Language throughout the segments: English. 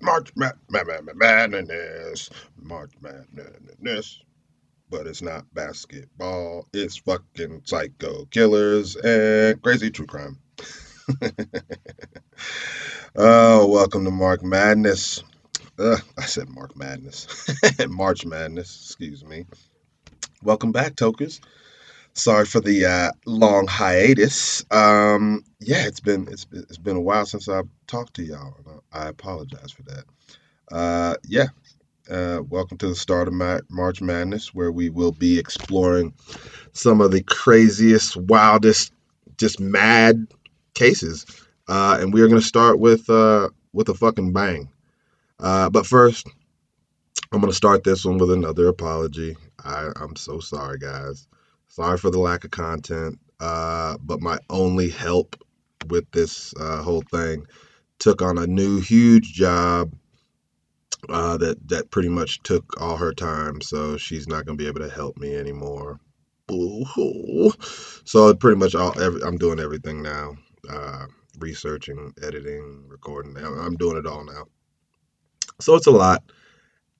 March Madness. March Madness. But it's not basketball. It's fucking psycho killers and crazy true crime. oh, welcome to Mark Madness. Uh, I said Mark Madness. March Madness, excuse me. Welcome back, Tokers. Sorry for the uh, long hiatus. Um, yeah, it's been it's it's been a while since I've talked to y'all. I apologize for that. Uh, yeah, uh, welcome to the start of Ma- March Madness, where we will be exploring some of the craziest, wildest, just mad cases. Uh, and we are going to start with uh, with a fucking bang. Uh, but first, I'm going to start this one with another apology. I, I'm so sorry, guys. Sorry for the lack of content. Uh, but my only help with this uh, whole thing took on a new huge job uh, that that pretty much took all her time. So she's not gonna be able to help me anymore. Boo-hoo. So pretty much all every, I'm doing everything now. Uh, researching, editing, recording. I'm doing it all now. So it's a lot,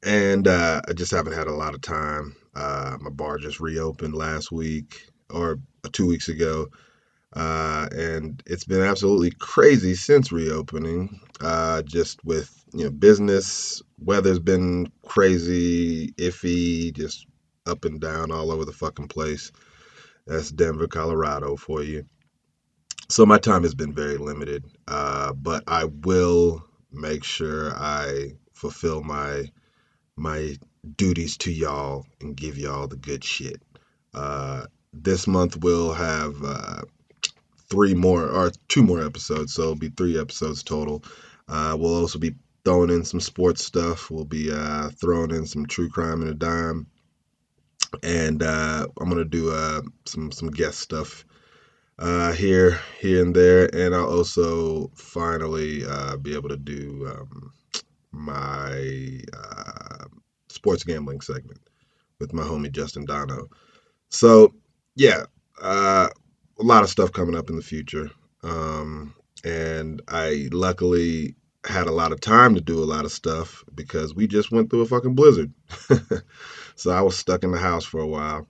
and uh, I just haven't had a lot of time. Uh, my bar just reopened last week or two weeks ago. Uh, and it's been absolutely crazy since reopening. Uh, just with you know business, weather's been crazy, iffy, just up and down all over the fucking place. That's Denver, Colorado for you. So my time has been very limited, uh, but I will make sure I fulfill my my duties to y'all and give y'all the good shit. Uh, this month we'll have uh, three more or two more episodes, so it'll be three episodes total. Uh, we'll also be throwing in some sports stuff. We'll be uh, throwing in some true crime and a dime, and uh, I'm gonna do uh, some some guest stuff uh, here here and there, and I'll also finally uh, be able to do um, my uh, sports gambling segment with my homie Justin Dono. So yeah, uh, a lot of stuff coming up in the future, um, and I luckily had a lot of time to do a lot of stuff because we just went through a fucking blizzard. so I was stuck in the house for a while.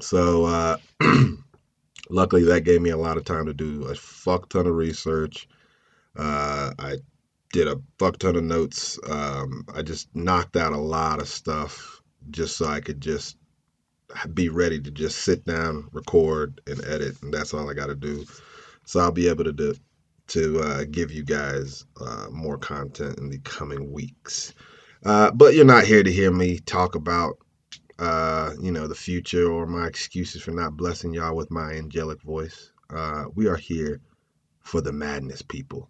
So uh, luckily that gave me a lot of time to do a fuck ton of research. Uh, I did a fuck ton of notes. Um, I just knocked out a lot of stuff just so I could just be ready to just sit down, record, and edit, and that's all I got to do. So I'll be able to do, to uh, give you guys uh, more content in the coming weeks. Uh, but you're not here to hear me talk about, uh, you know, the future or my excuses for not blessing y'all with my angelic voice. Uh, we are here for the madness, people.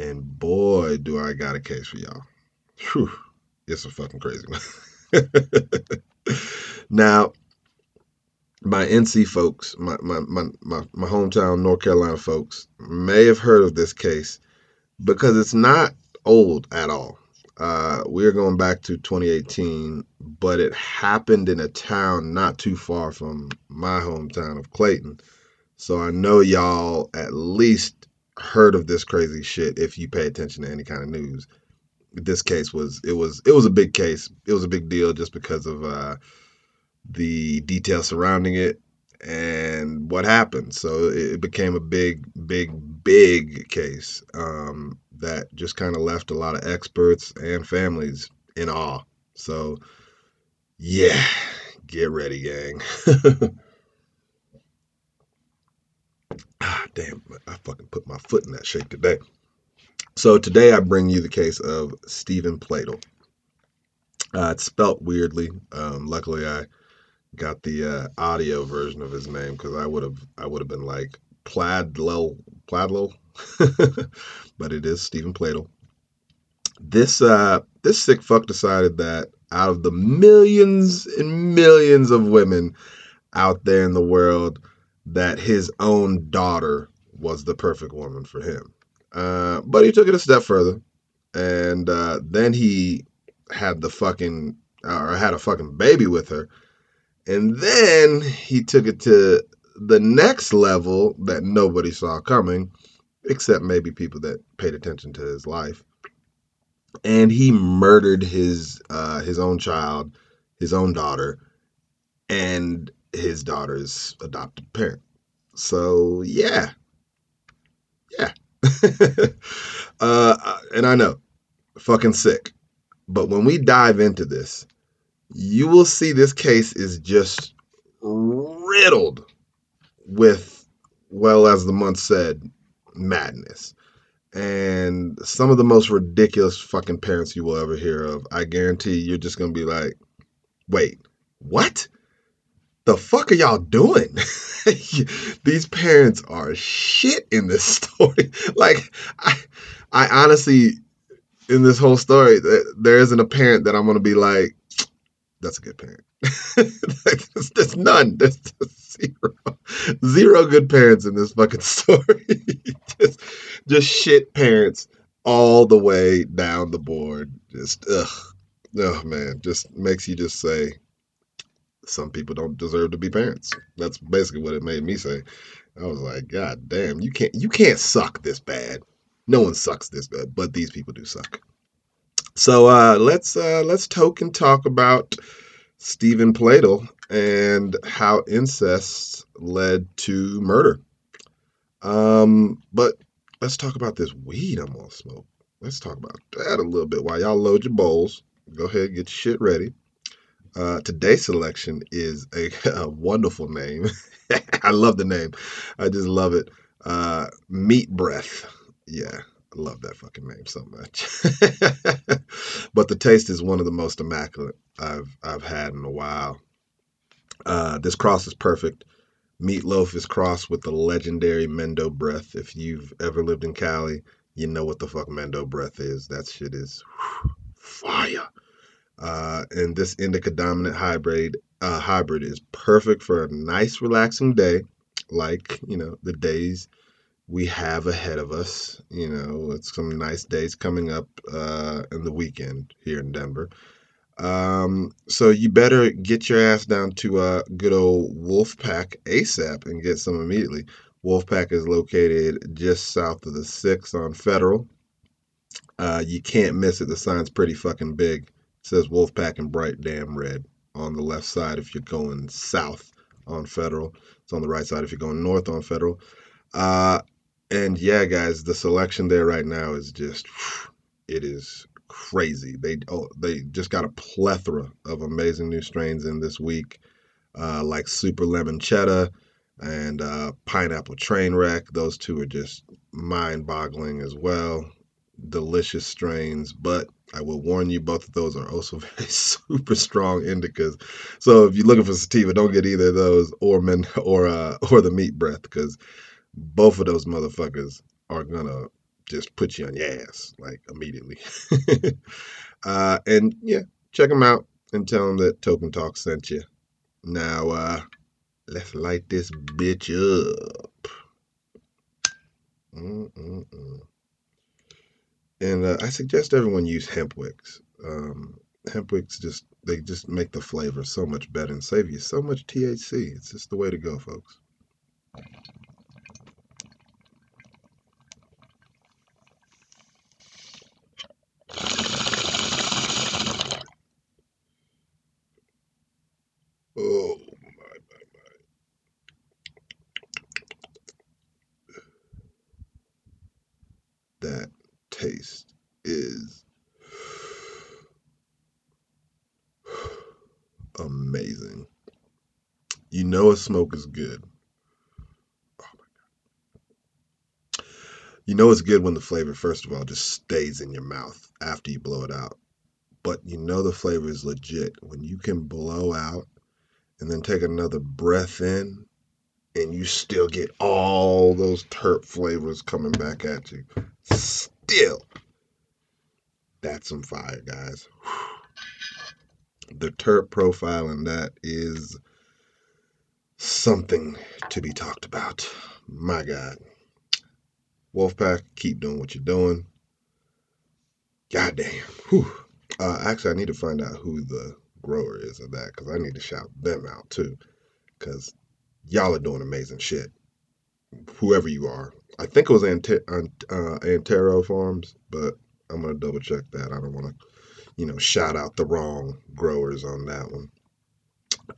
And boy, do I got a case for y'all. Whew, it's a fucking crazy one. now, my NC folks, my, my, my, my, my hometown North Carolina folks, may have heard of this case because it's not old at all. Uh, we're going back to 2018, but it happened in a town not too far from my hometown of Clayton. So I know y'all at least heard of this crazy shit if you pay attention to any kind of news. This case was it was it was a big case. It was a big deal just because of uh, the details surrounding it and what happened. So it became a big, big, big case um, that just kind of left a lot of experts and families in awe. So, yeah, get ready, gang. ah, damn, I fucking put my foot in that shake today. So today I bring you the case of Steven Pladl. Uh, it's spelt weirdly. Um, luckily, I got the uh, audio version of his name because I would have I would have been like Pladlo Pladlo, but it is Steven Pladl. This uh, this sick fuck decided that out of the millions and millions of women out there in the world, that his own daughter was the perfect woman for him. Uh, but he took it a step further, and uh, then he had the fucking or had a fucking baby with her and then he took it to the next level that nobody saw coming. except maybe people that paid attention to his life. And he murdered his uh, his own child, his own daughter, and his daughter's adopted parent. So yeah, yeah. uh, and I know, fucking sick. But when we dive into this, you will see this case is just riddled with, well, as the month said, madness. And some of the most ridiculous fucking parents you will ever hear of. I guarantee you're just going to be like, wait, what? The fuck are y'all doing? These parents are shit in this story. like, I, I honestly, in this whole story, there isn't a parent that I'm to be like, that's a good parent. there's, there's, none. There's zero, zero good parents in this fucking story. just, just shit parents all the way down the board. Just ugh, oh man, just makes you just say, some people don't deserve to be parents. That's basically what it made me say. I was like, God damn, you can't you can't suck this bad. No one sucks this bad, but these people do suck. So uh, let's uh, let's token talk about Steven Pladl and how incest led to murder. Um, but let's talk about this weed I'm gonna smoke. Let's talk about that a little bit while y'all load your bowls. Go ahead, get your shit ready. Uh, today's selection is a, a wonderful name. I love the name. I just love it. Uh, Meat Breath. Yeah, I love that fucking name so much. but the taste is one of the most immaculate I've I've had in a while. Uh, this cross is perfect. Meatloaf is crossed with the legendary Mendo Breath. If you've ever lived in Cali, you know what the fuck Mendo Breath is. That shit is whew, fire. Uh, and this indica dominant hybrid uh, hybrid is perfect for a nice relaxing day, like you know the days we have ahead of us. You know, it's some nice days coming up uh, in the weekend here in Denver. Um, so you better get your ass down to uh, good old Wolf Pac ASAP and get some immediately. Wolf Pac is located just south of the six on Federal. Uh, you can't miss it. The sign's pretty fucking big says Wolf Pac in bright damn red on the left side if you're going south on Federal. It's on the right side if you're going north on Federal. Uh, and yeah, guys, the selection there right now is just it is crazy. They oh, they just got a plethora of amazing new strains in this week, uh, like Super Lemon Cheddar and uh, Pineapple Trainwreck. Those two are just mind-boggling as well. Delicious strains, but I will warn you, both of those are also very super strong indicas. So if you're looking for sativa, don't get either of those or men or uh, or the meat breath because both of those motherfuckers are gonna just put you on your ass like immediately. uh, and yeah, check them out and tell them that Tokin Talk sent you. Now uh, let's light this bitch up. Mm-mm-mm. And uh, I suggest everyone use hemp wicks. Um, hemp wicks just they just make the flavor so much better and save you so much THC. It's just the way to go, folks. Oh my my my. That taste is amazing. You smoke is good. Oh. You know it's good when the flavor, first of all, just stays in your mouth after you blow it out. But you know the flavor is legit when you can blow out and then take another breath in and you still get all those terp flavors coming back at you still, that's some fire, guys. The terp profile and that is something to be talked about. My God. Wolf Pac, keep doing what you're doing. Goddamn. Whew. Uh, actually, I need to find out who the grower is of that because I need to shout them out too because y'all are doing amazing shit. whoever you are. I think it was uh, Antero Farms, but I'm gonna double check that. I don't want to, you know, shout out the wrong growers on that one.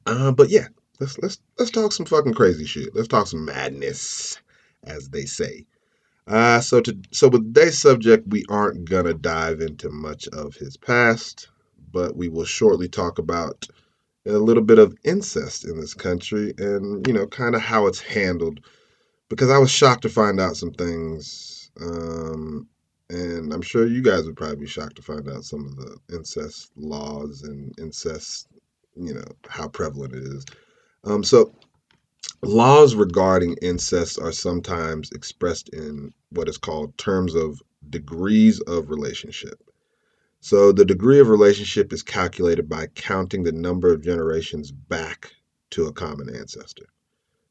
Uh, but yeah, let's let's let's talk some fucking crazy shit. Let's talk some madness, as they say. Uh, so to so with today's subject, we aren't gonna dive into much of his past, but we will shortly talk about a little bit of incest in this country and you know kind of how it's handled because I was shocked to find out some things um, and I'm sure you guys would probably be shocked to find out some of the incest laws and incest you know how prevalent it is um, so laws regarding incest are sometimes expressed in what is called terms of degrees of relationship so the degree of relationship is calculated by counting the number of generations back to a common ancestor.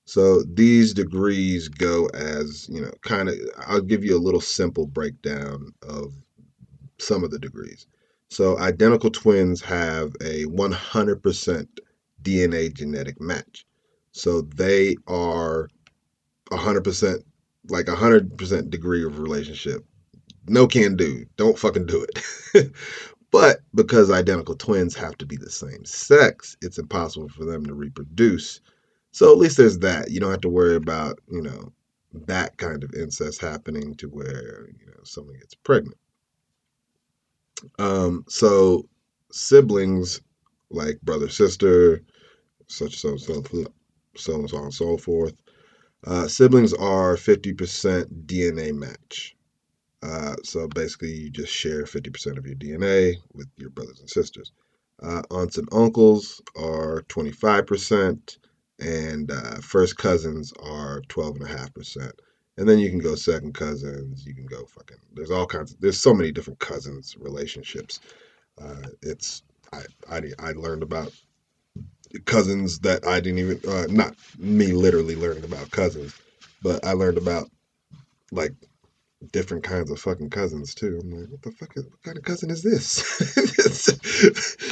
So these degrees go as, you know, kind of, I'll give you a little simple breakdown of some of the degrees. So identical twins have a 100% DNA genetic match. So they are 100%, like 100% degree of relationship no can do. Don't fucking do it. but because identical twins have to be the same sex, it's impossible for them to reproduce. So at least there's that. You don't have to worry about, you know, that kind of incest happening to where, you know, someone gets pregnant. Um, so siblings like brother, sister, such so so so and so and so forth. Uh, siblings are 50% DNA match. Uh, so basically, you just share 50% of your DNA with your brothers and sisters. Uh, aunts and uncles are 25%, and uh, first cousins are 12.5%. And then you can go second cousins. You can go fucking. There's all kinds. Of, there's so many different cousins relationships. Uh, it's I, I I learned about cousins that I didn't even uh, not me literally learning about cousins, but I learned about like different kinds of fucking cousins too. I'm like, what the fuck? Is, what kind of cousin is this?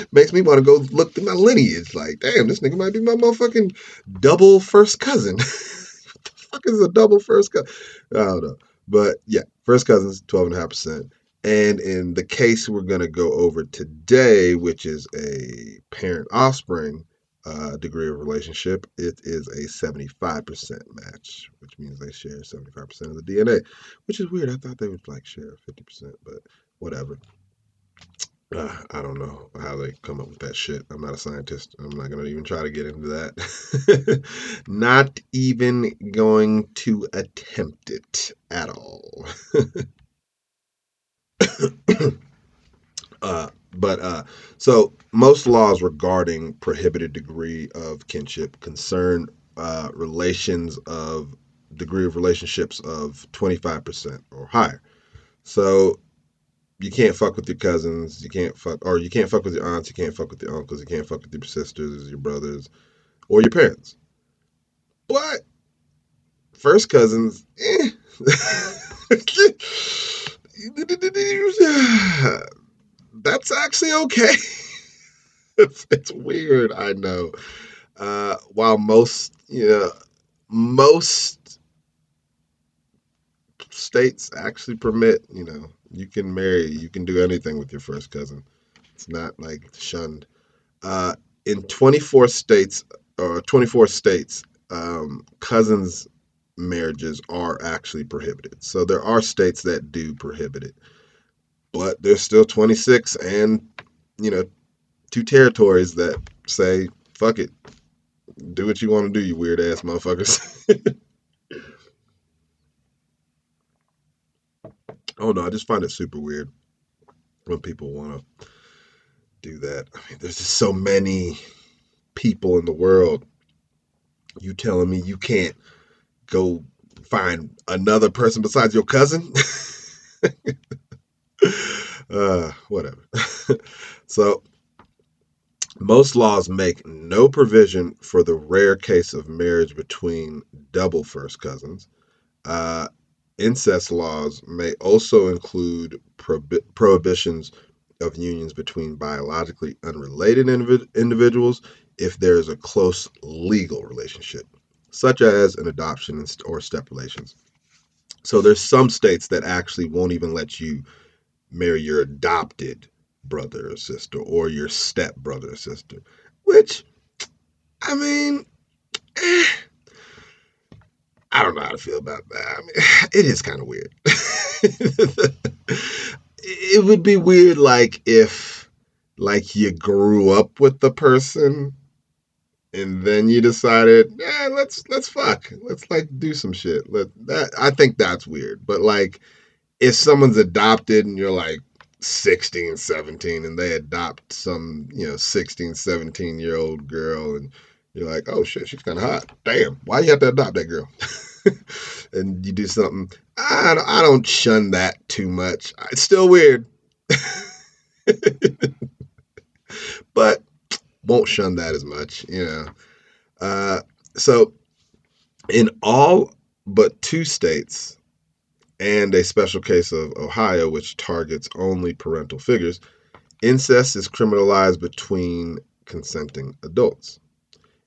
makes me want to go look through my lineage. Like, damn, this nigga might be my motherfucking double first cousin. what the fuck is a double first cousin? I don't know. But yeah, first cousins, 12.5%. And in the case we're going to go over today, which is a parent offspring, uh, degree of relationship, it is a 75% match, which means they share 75% of the DNA, which is weird. I thought they would like share 50%, but whatever. Uh, I don't know how they come up with that shit. I'm not a scientist. I'm not going to even try to get into that. not even going to attempt it at all. uh, but uh, so most laws regarding prohibited degree of kinship concern uh, relations of degree of relationships of 25% or higher. So you can't fuck with your cousins, you can't fuck, or you can't fuck with your aunts, you can't fuck with your uncles, you can't fuck with your sisters, your brothers, or your parents. But first cousins, eh. that's actually okay. it's, it's weird, I know. Uh, while most, you know, most states actually permit, you know, you can marry, you can do anything with your first cousin. It's not like shunned. Uh, in 24 states, or 24 states, um, cousins marriages are actually prohibited. So there are states that do prohibit it but there's still 26 and you know two territories that say fuck it. Do what you want to do you weird ass motherfuckers. Oh no i just find it super weird when people want to do that. I mean there's just so many people in the world. You telling me you can't go find another person besides your cousin uh, whatever. so, most laws make no provision for the rare case of marriage between double first cousins. Uh, incest laws may also include probi- prohibitions of unions between biologically unrelated individuals if there is a close legal relationship. such as an adoption or step relations. So there's some states that actually won't even let you marry your adopted brother or sister or your step brother or sister, which, I mean, eh, I don't know how to feel about that. I mean, it is kind of weird. it would be weird, like if, like, you grew up with the person and then you decided, yeah, let's let's fuck, let's like do some shit. Let that I think that's weird. But like, if someone's adopted and you're like 16, 17, and they adopt some you know 16, 17 year old girl, and you're like, oh shit, she's kind of hot. Damn, why you have to adopt that girl? and you do something. I don't, I don't shun that too much. It's still weird. but won't shun that as much, you know. Uh, so, in all but two states and a special case of Ohio, which targets only parental figures, incest is criminalized between consenting adults.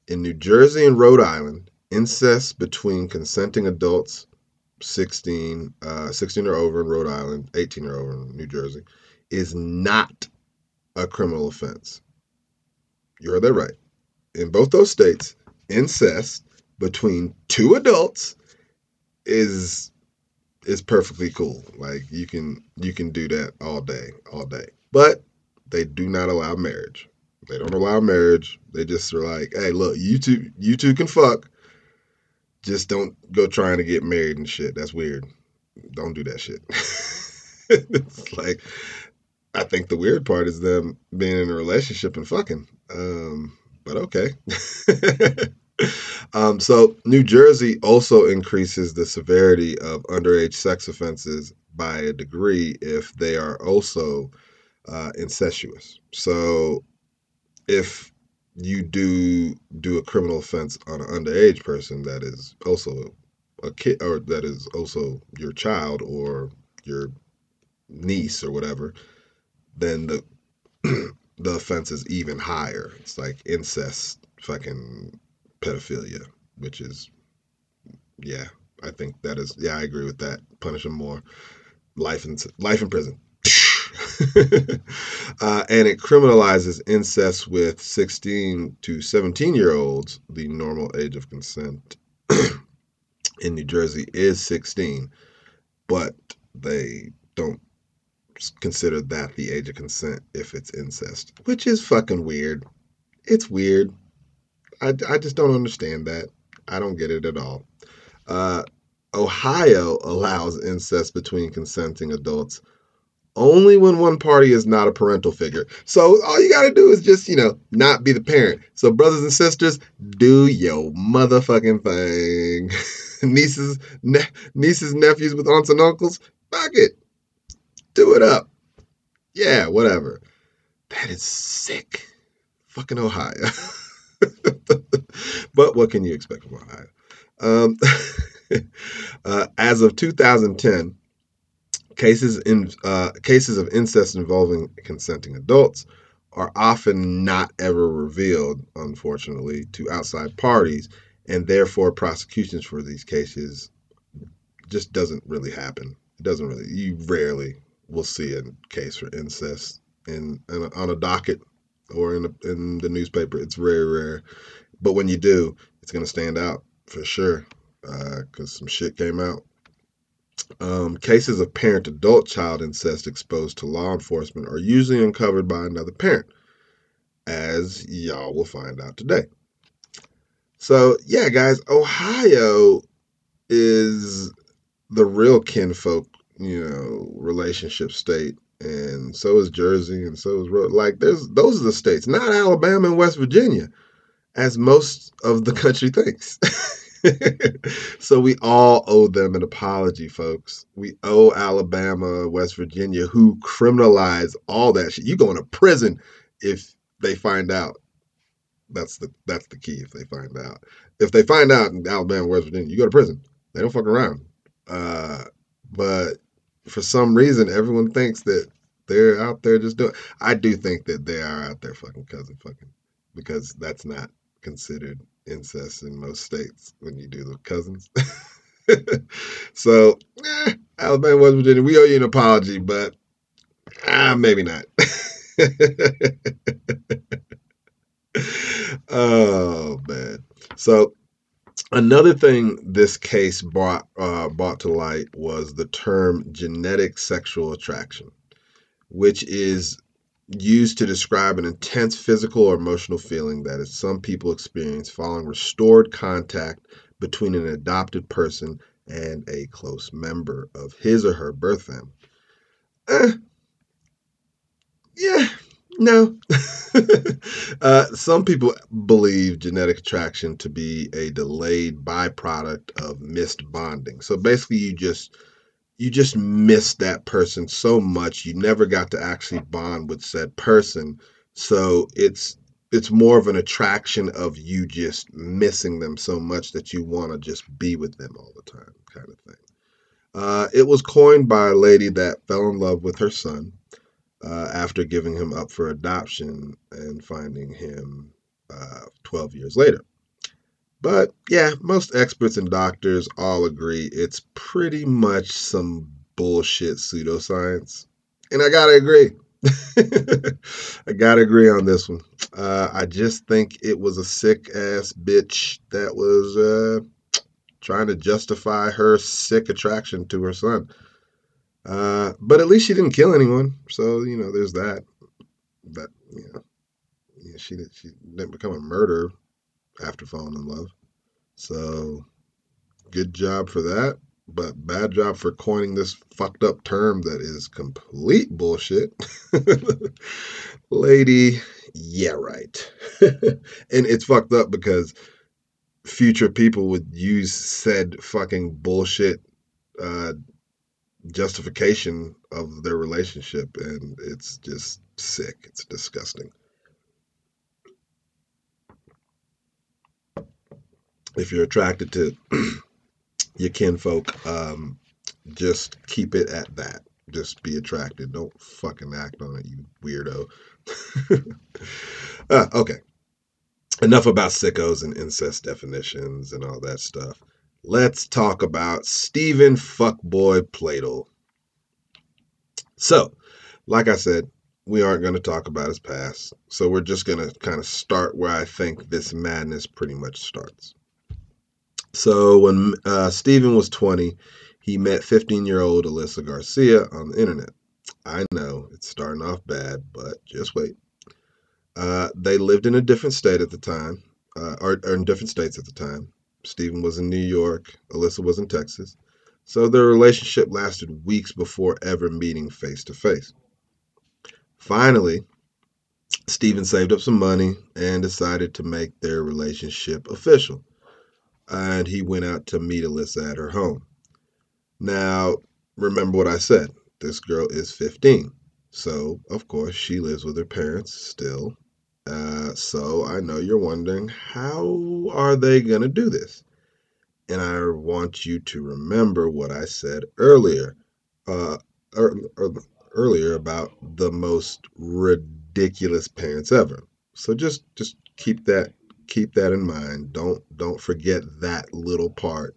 In New Jersey and Rhode Island, incest between consenting adults, 16, uh, 16 or over in Rhode Island, 18 or over in New Jersey, is not a criminal offense. You heard that right. In both those states, incest between two adults is is perfectly cool. Like you can you can do that all day, all day. But they do not allow marriage. They don't allow marriage. They just are like, hey, look, you two you two can fuck. Just don't go trying to get married and shit. That's weird. Don't do that shit. it's like I think the weird part is them being in a relationship and fucking. Um, but okay. um, so New Jersey also increases the severity of underage sex offenses by a degree if they are also uh, incestuous. So if you do do a criminal offense on an underage person that is also a kid or that is also your child or your niece or whatever then the the offense is even higher. It's like incest, fucking pedophilia, which is yeah, I think that is yeah, I agree with that. Punish them more. Life in life in prison. uh, and it criminalizes incest with 16 to 17 year olds. The normal age of consent in New Jersey is 16, but they don't consider that the age of consent if it's incest, which is fucking weird. It's weird. I, I just don't understand that. I don't get it at all. Uh, Ohio allows incest between consenting adults only when one party is not a parental figure. So all you got to do is just, you know, not be the parent. So brothers and sisters, do your motherfucking thing. nieces, ne- nieces, nephews with aunts and uncles, fuck it do it up. Yeah, whatever. That is sick. Fucking Ohio. but what can you expect from Ohio? Um, uh, as of 2010, cases in uh, cases of incest involving consenting adults are often not ever revealed, unfortunately, to outside parties, and therefore prosecutions for these cases just doesn't really happen. It doesn't really. You rarely will see a case for incest in, in on a docket or in, a, in the newspaper. It's very rare, but when you do, it's gonna stand out for sure because uh, some shit came out. Um, cases of parent adult child incest exposed to law enforcement are usually uncovered by another parent, as y'all will find out today. So, yeah, guys, Ohio is the real kinfolk you know, relationship state, and so is Jersey, and so is like there's those are the states, not Alabama and West Virginia, as most of the country thinks. so we all owe them an apology, folks. We owe Alabama, West Virginia, who criminalize all that shit. You going to prison if they find out. That's the that's the key. If they find out, if they find out in Alabama, West Virginia, you go to prison. They don't fuck around. Uh, but for some reason, everyone thinks that they're out there just doing. I do think that they are out there fucking cousin fucking because that's not considered incest in most states when you do the cousins. so, eh, Alabama, West Virginia, we owe you an apology, but ah, maybe not. oh man. So another thing this case brought uh, brought to light was the term genetic sexual attraction, which is used to describe an intense physical or emotional feeling that is some people experience following restored contact between an adopted person and a close member of his or her birth family. Eh, yeah, no. uh, some people believe genetic attraction to be a delayed byproduct of missed bonding. So basically, you just you just miss that person so much you never got to actually bond with said person. So it's it's more of an attraction of you just missing them so much that you want to just be with them all the time, kind of thing. Uh, it was coined by a lady that fell in love with her son uh, after giving him up for adoption and finding him uh, 12 years later. But yeah, most experts and doctors all agree it's pretty much some bullshit pseudoscience. And I gotta agree. I gotta agree on this one. Uh, I just think it was a sick ass bitch that was uh, trying to justify her sick attraction to her son. Uh, but at least she didn't kill anyone, so you know there's that. But yeah, she she didn't become a murderer after falling in love. So good job for that, but bad job for coining this fucked up term that is complete bullshit. Lady, yeah, right. and it's fucked up because future people would use said fucking bullshit uh, justification of their relationship, and it's just sick. It's disgusting. If you're attracted to your kinfolk, um, just keep it at that. Just be attracted. Don't fucking act on it, you weirdo. uh, okay. Enough about sickos and incest definitions and all that stuff let's talk about Steven Fuckboy Plato. So, like I said, we aren't going to talk about his past. So, we're just going to kind of start where I think this madness pretty much starts. So, when uh, Steven was 20, he met 15 year old Alyssa Garcia on the internet. I know it's starting off bad, but just wait. Uh, they lived in a different state at the time, uh, or, or in different states at the time. Steven was in New York, Alyssa was in Texas. So their relationship lasted weeks before ever meeting face to face. Finally, Steven saved up some money and decided to make their relationship official. And he went out to meet Alyssa at her home. Now, remember what I said this girl is 15. So, of course, she lives with her parents still uh, so I know you're wondering, how are they going to do this? And I want you to remember what I said earlier, uh, er, er, earlier about the most ridiculous parents ever. So just just keep that keep that in mind. Don't don't forget that little part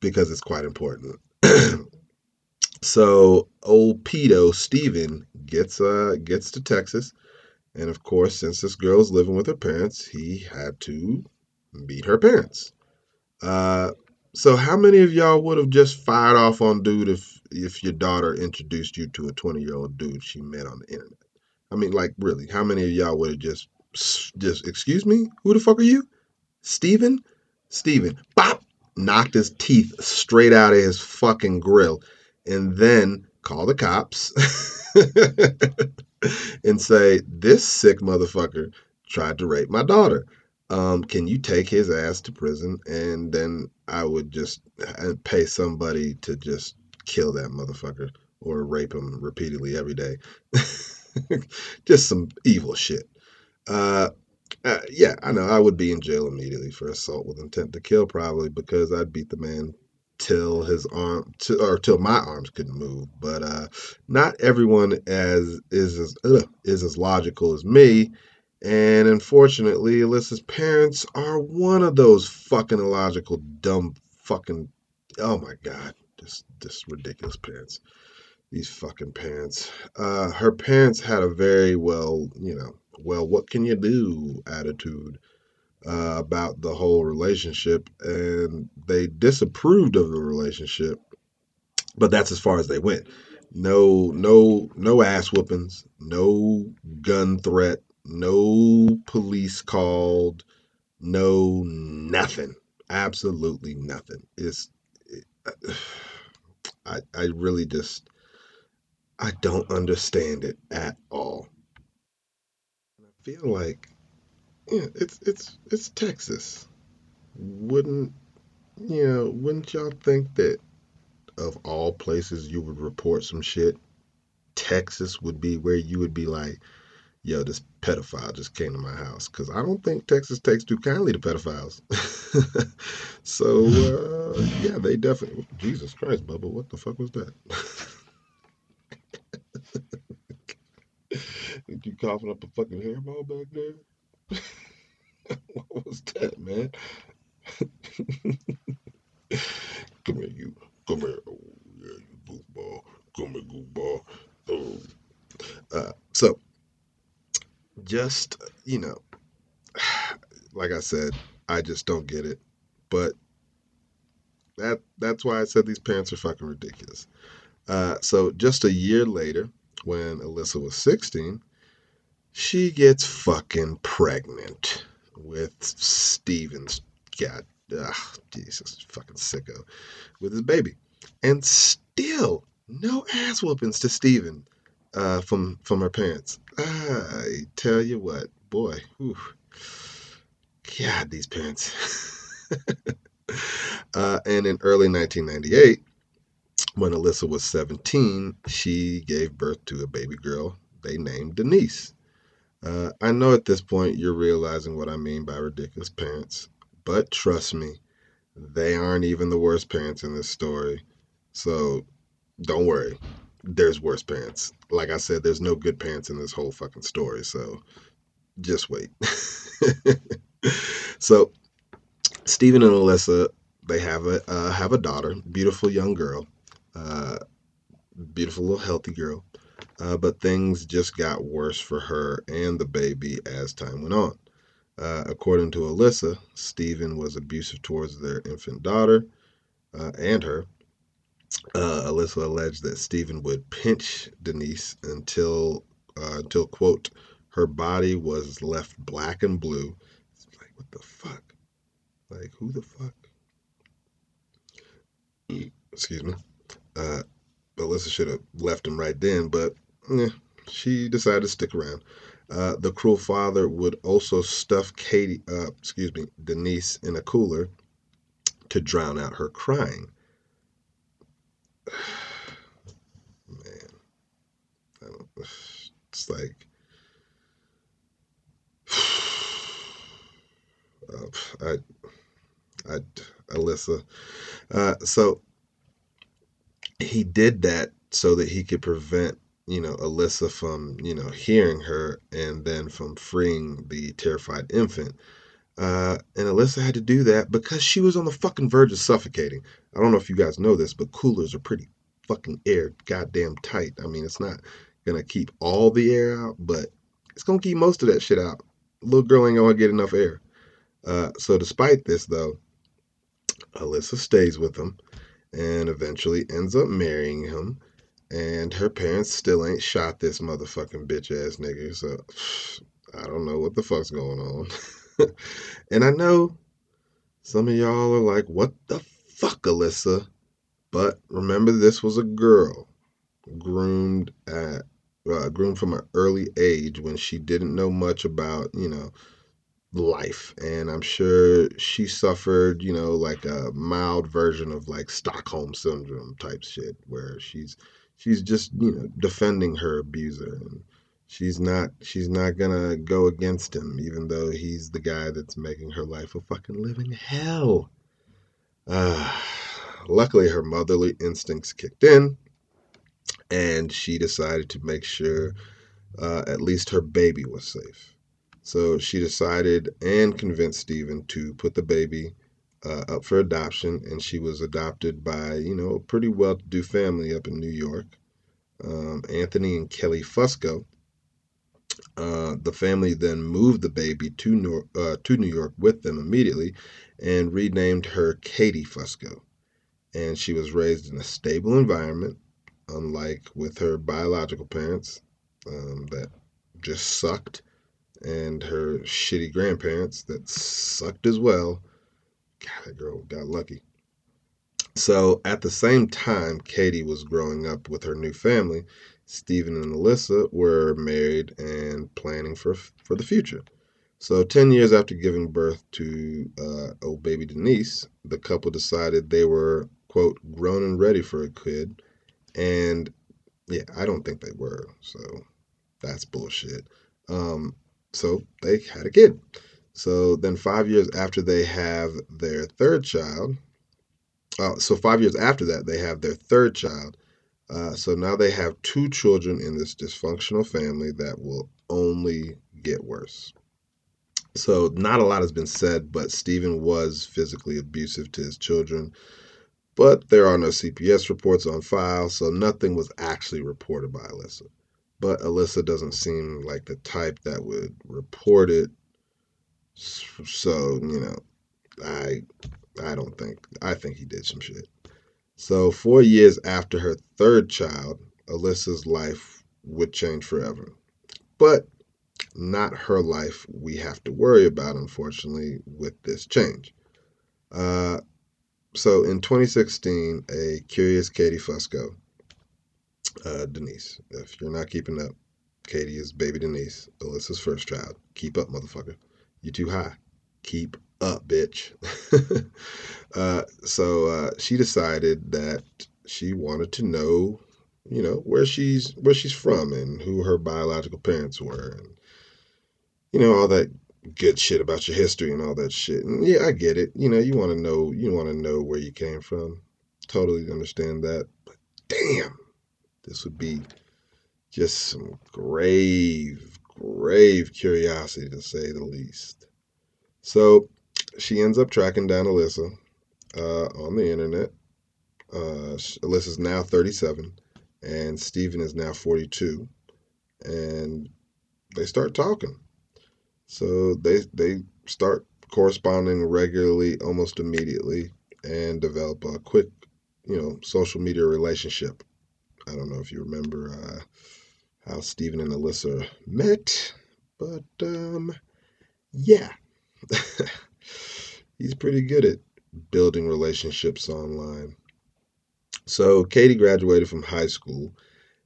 because it's quite important. so old pedo Steven gets uh gets to Texas and of course, since this girl is living with her parents, he had to meet her parents. Uh, so how many of y'all would have just fired off on dude if if your daughter introduced you to a 20 year old dude she met on the internet? I mean, like really, how many of y'all would have just just excuse me? Who the fuck are you? Steven? Steven. Bop! Knocked his teeth straight out of his fucking grill and then call the cops. and say, This sick motherfucker tried to rape my daughter. Um, can you take his ass to prison? And then I would just uh, pay somebody to just kill that motherfucker or rape him repeatedly every day. just some evil shit. Uh, uh, yeah, I know I would be in jail immediately for assault with intent to kill, probably because I'd beat the man till his arm to, or till my arms couldn't move. But uh, not everyone as is as uh, is as logical as me, And unfortunately, Alyssa's parents are one of those fucking illogical, dumb, fucking. Oh my god, this this ridiculous parents. These fucking parents. Uh, her parents had a very well, you know, well, what can you do attitude uh, about the whole relationship, and they disapproved of the relationship. But that's as far as they went. No, no, no ass whoopings, no gun threat, no police called, no nothing. Absolutely nothing. It's it, I I really just I don't understand it at all. I feel like yeah, it's it's it's Texas. Wouldn't you know, wouldn't y'all think that of all places you would report some shit, Texas would be where you would be like, yo, this pedophile just came to my house. Because I don't think Texas takes too kindly to pedophiles. so, uh, yeah, they definitely. Jesus Christ, Bubba, what the fuck was that? you coughing up a fucking hairball back there? what was that, man? Come here, you. Come here. Oh, yeah, you goofball. Come here, goofball. Oh. Uh, so, just, you know, like I said, I just don't get it. But that that's why I said these parents are fucking ridiculous. Uh, so just a year later, when Alyssa was 16, she gets fucking pregnant with Steven's god, ugh, Jesus, fucking sicko, with his baby, and still no ass whoopings to Steven uh, from from her parents. I tell you what, boy, whew, God, these parents. uh, and in early 1998, when Alyssa was 17, she gave birth to a baby girl they named Denise. Uh, I know at this point you're realizing what I mean by ridiculous parents, but trust me, they aren't even the worst parents in this story. So don't worry, there's worse parents. Like I said, there's no good parents in this whole fucking story. So just wait. so Steven and Alyssa, they have a uh, have a daughter, beautiful young girl, uh, beautiful little healthy girl. Uh, but things just got worse for her and the baby as time went on. Uh, according to Alyssa, Steven was abusive towards their infant daughter uh, and her. Uh, Alyssa alleged that Steven would pinch Denise until, uh, until quote, her body was left black and blue. It's like, what the fuck? Like, who the fuck? Excuse me. Uh, Alyssa should have left him right then, but eh, she decided to stick around. Uh, the cruel father would also stuff Katie, uh, excuse me, Denise in a cooler to drown out her crying. Man, it's like, uh, I, I, Alyssa. Uh, so he did that so that he could prevent you know, Alyssa from, you know, hearing her and then from freeing the terrified infant. Uh, and Alyssa had to do that because she was on the fucking verge of suffocating. I don't know if you guys know this, but coolers are pretty fucking air goddamn tight. I mean, it's not gonna keep all the air out, but it's gonna keep most of that shit out. Little girl ain't gonna get enough air. Uh, so despite this, though, Alyssa stays with him and eventually ends up marrying him and her parents still ain't shot this motherfucking bitch ass nigga. So I don't know what the fuck's going on. and I know some of y'all are like, what the fuck, Alyssa? But remember, this was a girl groomed at uh, groomed from an early age when she didn't know much about you know life and i'm sure she suffered you know like a mild version of like stockholm syndrome type shit where she's she's just you know defending her abuser and she's not she's not gonna go against him even though he's the guy that's making her life a fucking living hell. Uh, luckily her motherly instincts kicked in and she decided to make sure uh, at least her baby was safe So she decided and convinced Steven to put the baby uh, up for adoption, and she was adopted by, you know, a pretty well to do family up in New York. Um, Anthony and Kelly Fusco. Uh, the family then moved the baby to New, uh, to New York with them immediately and renamed her Katie Fusco. And she was raised in a stable environment, unlike with her biological parents um, that just sucked, and her shitty grandparents that sucked as well. God, that girl got lucky. So at the same time, Katie was growing up with her new family. Steven and Alyssa were married and planning for for the future. So, 10 years after giving birth to uh, old baby Denise, the couple decided they were, quote, grown and ready for a kid. And yeah, I don't think they were. So, that's bullshit. Um, so, they had a kid. So, then five years after they have their third child, uh, so five years after that, they have their third child. Uh, so now they have two children in this dysfunctional family that will only get worse. So, not a lot has been said, but Steven was physically abusive to his children. But there are no CPS reports on file, so nothing was actually reported by Alyssa. But Alyssa doesn't seem like the type that would report it. So, you know, I I don't think I think he did some shit. So, 4 years after her third child, Alyssa's life would change forever. But not her life we have to worry about, unfortunately, with this change. Uh, so in 2016, a curious Katie Fusco, uh, Denise, if you're not keeping up, Katie is baby Denise, Alyssa's first child. Keep up, motherfucker. You're too high. Keep up, bitch. uh, so uh, she decided that she wanted to know, you know, where she's where she's from and who her biological parents were, and you know, all that good shit about your history and all that shit. And yeah, I get it. You know, you want to know, you want to know where you came from. Totally understand that. But damn, this would be just some grave, grave curiosity to say the least. So she ends up tracking down Alyssa uh, on the internet. Uh, Alyssa's now 37 and Steven is now 42. And they start talking. So they they start corresponding regularly almost immediately and develop a quick, you know, social media relationship. I don't know if you remember uh, how Steven and Alyssa met, but um, yeah, he's pretty good at building relationships online. So Katie graduated from high school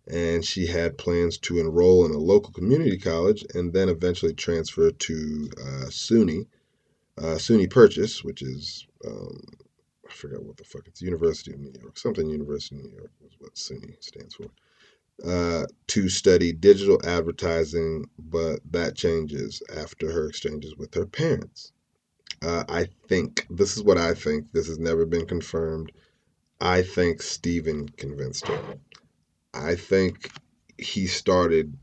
and she had plans to enroll in a local community college and then eventually transfer to uh, SUNY, uh, SUNY Purchase, which is um, I forgot what the fuck it's University of New York, something University of New York what SUNY stands for. Uh, to study digital advertising, but that changes after her exchanges with her parents. Uh, I think this is what I think. This has never been confirmed. I think Steven convinced her. I think he started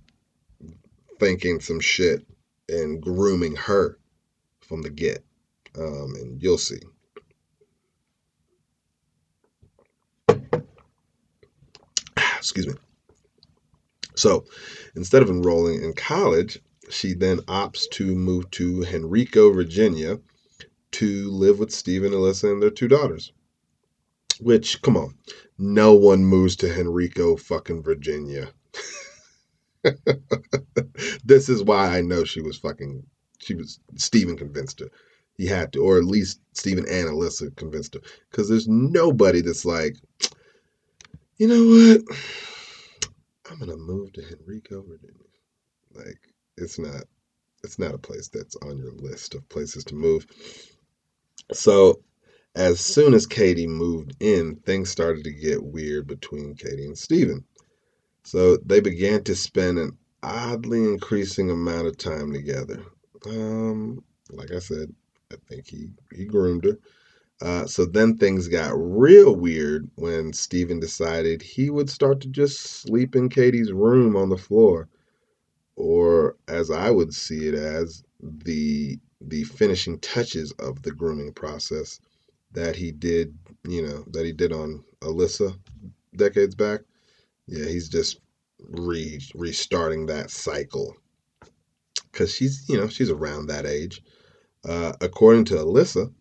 thinking some shit and grooming her from the get. Um, and you'll see. Excuse me. So instead of enrolling in college, she then opts to move to Henrico, Virginia to live with Steve and Alyssa and their two daughters. Which, come on, no one moves to Henrico, fucking Virginia. this is why I know she was fucking. She was Steven convinced her. He had to, or at least Steven and Alyssa convinced her. Because there's nobody that's like, you know what? I'm gonna move to Henrico, Virginia. Like, it's not. It's not a place that's on your list of places to move. So as soon as Katie moved in, things started to get weird between Katie and Steven. So they began to spend an oddly increasing amount of time together. Um, like I said, I think he, he groomed her. Uh, so then things got real weird when Steven decided he would start to just sleep in Katie's room on the floor. or as I would see it as the the finishing touches of the grooming process that he did, you know, that he did on Alyssa decades back. Yeah, he's just re restarting that cycle because she's, you know, she's around that age. Uh, according to Alyssa,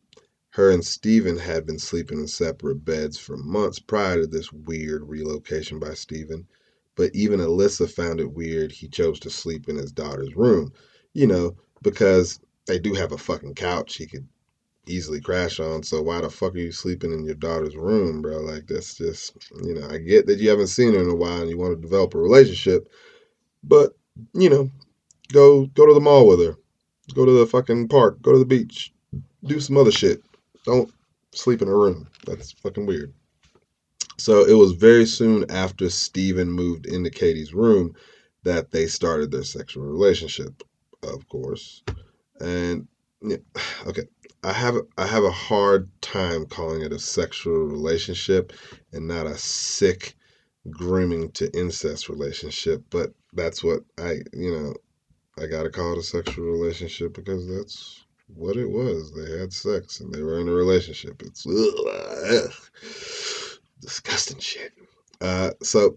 her and Steven had been sleeping in separate beds for months prior to this weird relocation by Steven. But even Alyssa found it weird he chose to sleep in his daughter's room. You know, because they do have a fucking couch he could easily crash on. So why the fuck are you sleeping in your daughter's room, bro? Like that's just, you know, I get that you haven't seen her in a while and you want to develop a relationship, but you know, go go to the mall with her, go to the fucking park, go to the beach, do some other shit. Don't sleep in her room. That's fucking weird. So it was very soon after Steven moved into Katie's room that they started their sexual relationship, of course. And yeah, okay, I have I have a hard time calling it a sexual relationship and not a sick grooming to incest relationship, but that's what I, you know, I got to call it a sexual relationship because that's what it was. They had sex and they were in a relationship. It's ugh, disgusting shit. Uh, so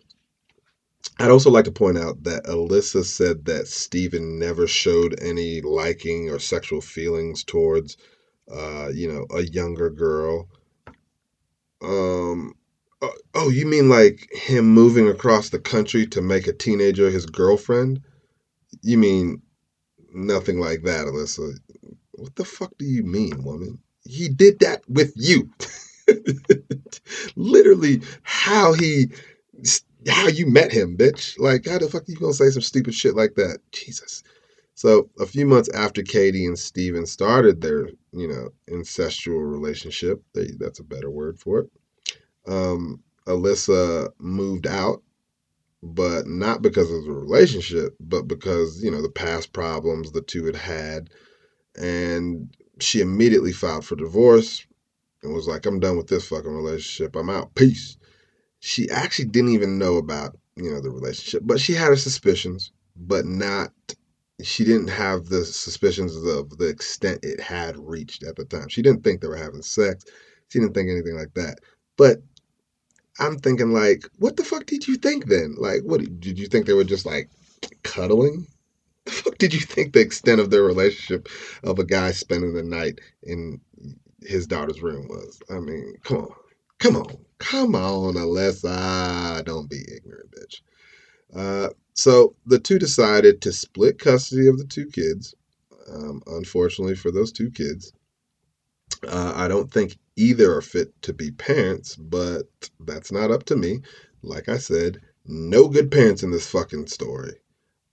I'd also like to point out that Alyssa said that Steven never showed any liking or sexual feelings towards, uh, you know, a younger girl. Um, oh, oh, you mean like him moving across the country to make a teenager his girlfriend? You mean nothing like that, Alyssa? What the fuck do you mean, woman? He did that with you. Literally, how he, how you met him, bitch. Like, how the fuck are you gonna say some stupid shit like that? Jesus. So, a few months after Katie and Steven started their, you know, incestual relationship, they, that's a better word for it, um, Alyssa moved out, but not because of the relationship, but because, you know, the past problems the two had had. And she immediately filed for divorce and was like, I'm done with this fucking relationship. I'm out. Peace. She actually didn't even know about, you know, the relationship, but she had her suspicions, but not she didn't have the suspicions of the extent it had reached at the time. She didn't think they were having sex. She didn't think anything like that. But I'm thinking like, what the fuck did you think then? Like, what did you think they were just like cuddling? The fuck did you think the extent of their relationship of a guy spending the night in his daughter's room was? I mean, come on, come on, come on, Alyssa, don't be ignorant, bitch. Uh, so the two decided to split custody of the two kids. Um, unfortunately for those two kids, uh, I don't think either are fit to be parents, but that's not up to me. Like I said, no good parents in this fucking story.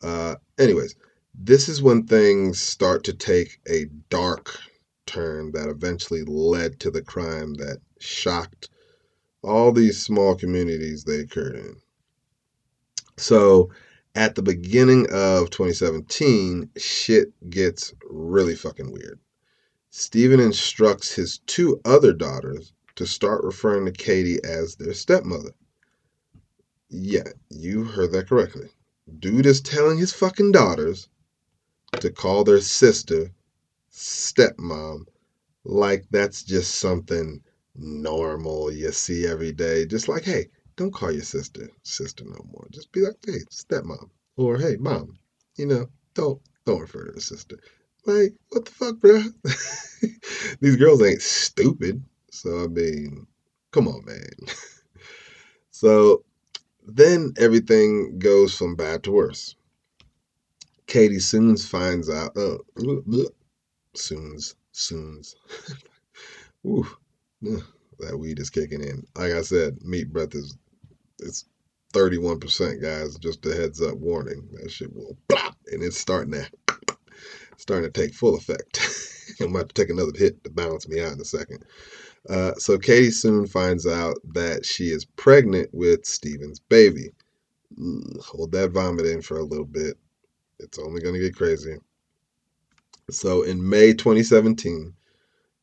Uh, anyways, this is when things start to take a dark turn that eventually led to the crime that shocked all these small communities they occurred in. So, at the beginning of 2017, shit gets really fucking weird. Steven instructs his two other daughters to start referring to Katie as their stepmother. Yeah, you heard that correctly. Dude is telling his fucking daughters to call their sister stepmom like that's just something normal you see every day. Just like, hey, don't call your sister sister no more. Just be like, hey, stepmom. Or hey, mom. You know, don't don't refer to her sister. Like, what the fuck, bro? These girls ain't stupid. So I mean, come on, man. so then everything goes from bad to worse. Katie soon finds out. Uh, soon's, soon's. Ooh, that weed is kicking in. Like I said, meat breath is it's 31%, guys. Just a heads up warning. That shit will plop, and it's starting to starting to take full effect. I'm about to take another hit to balance me out in a second. Uh, so Katie soon finds out that she is pregnant with Steven's baby. Hold that vomit in for a little bit. It's only going to get crazier. So in May 2017,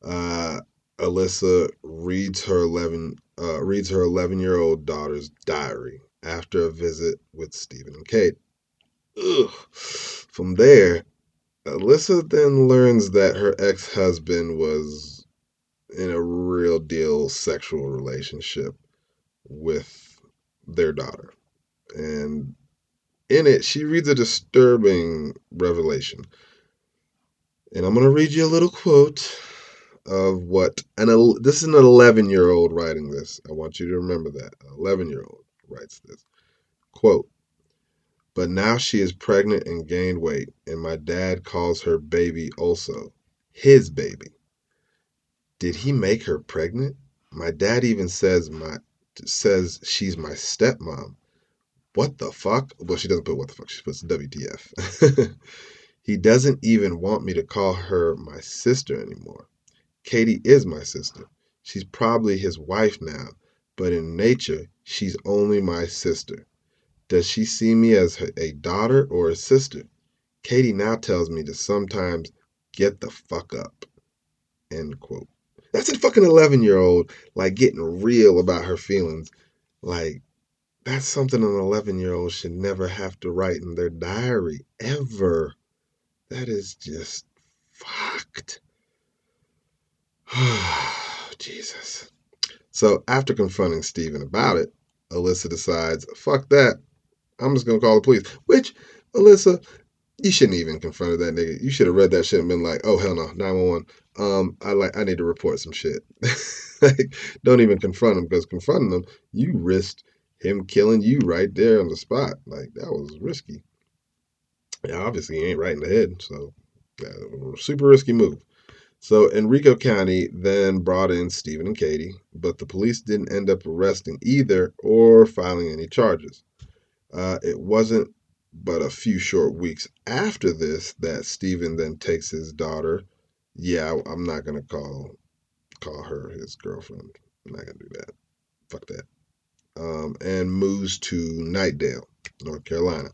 uh, Alyssa reads her 11 uh, reads her 11 year old daughter's diary after a visit with Steven and Kate. ugh. From there, Alyssa then learns that her ex husband was in a real deal sexual relationship with their daughter. And in it, she reads a disturbing revelation. And I'm going to read you a little quote of what an this is an 11 year old writing this. I want you to remember that. An 11 year old writes this. Quote, but now she is pregnant and gained weight, and my dad calls her baby also. His baby. Did he make her pregnant? My dad even says my says she's my stepmom. What the fuck? Well, she doesn't put what the fuck. She puts WTF. he doesn't even want me to call her my sister anymore. Katie is my sister. She's probably his wife now, but in nature, she's only my sister. Does she see me as a daughter or a sister? Katie now tells me to sometimes get the fuck up. End quote. That's a fucking 11 year old, like getting real about her feelings. Like, that's something an 11 year old should never have to write in their diary, ever. That is just fucked. Jesus. So after confronting Steven about it, Alyssa decides, fuck that. I'm just gonna call the police. Which, Alyssa, you shouldn't even confronted that nigga. You should have read that shit and been like, oh hell no, 911. Um, I like I need to report some shit. like, don't even confront him because confronting him, you risked him killing you right there on the spot. Like that was risky. Yeah, obviously he ain't right in the head, so super risky move. So Henrico County then brought in Steven and Katie, but the police didn't end up arresting either or filing any charges. Uh, it wasn't but a few short weeks after this that Steven then takes his daughter. Yeah, I'm not gonna call call her his girlfriend. I'm not gonna do that. Fuck that. Um, and moves to Knightdale, North Carolina.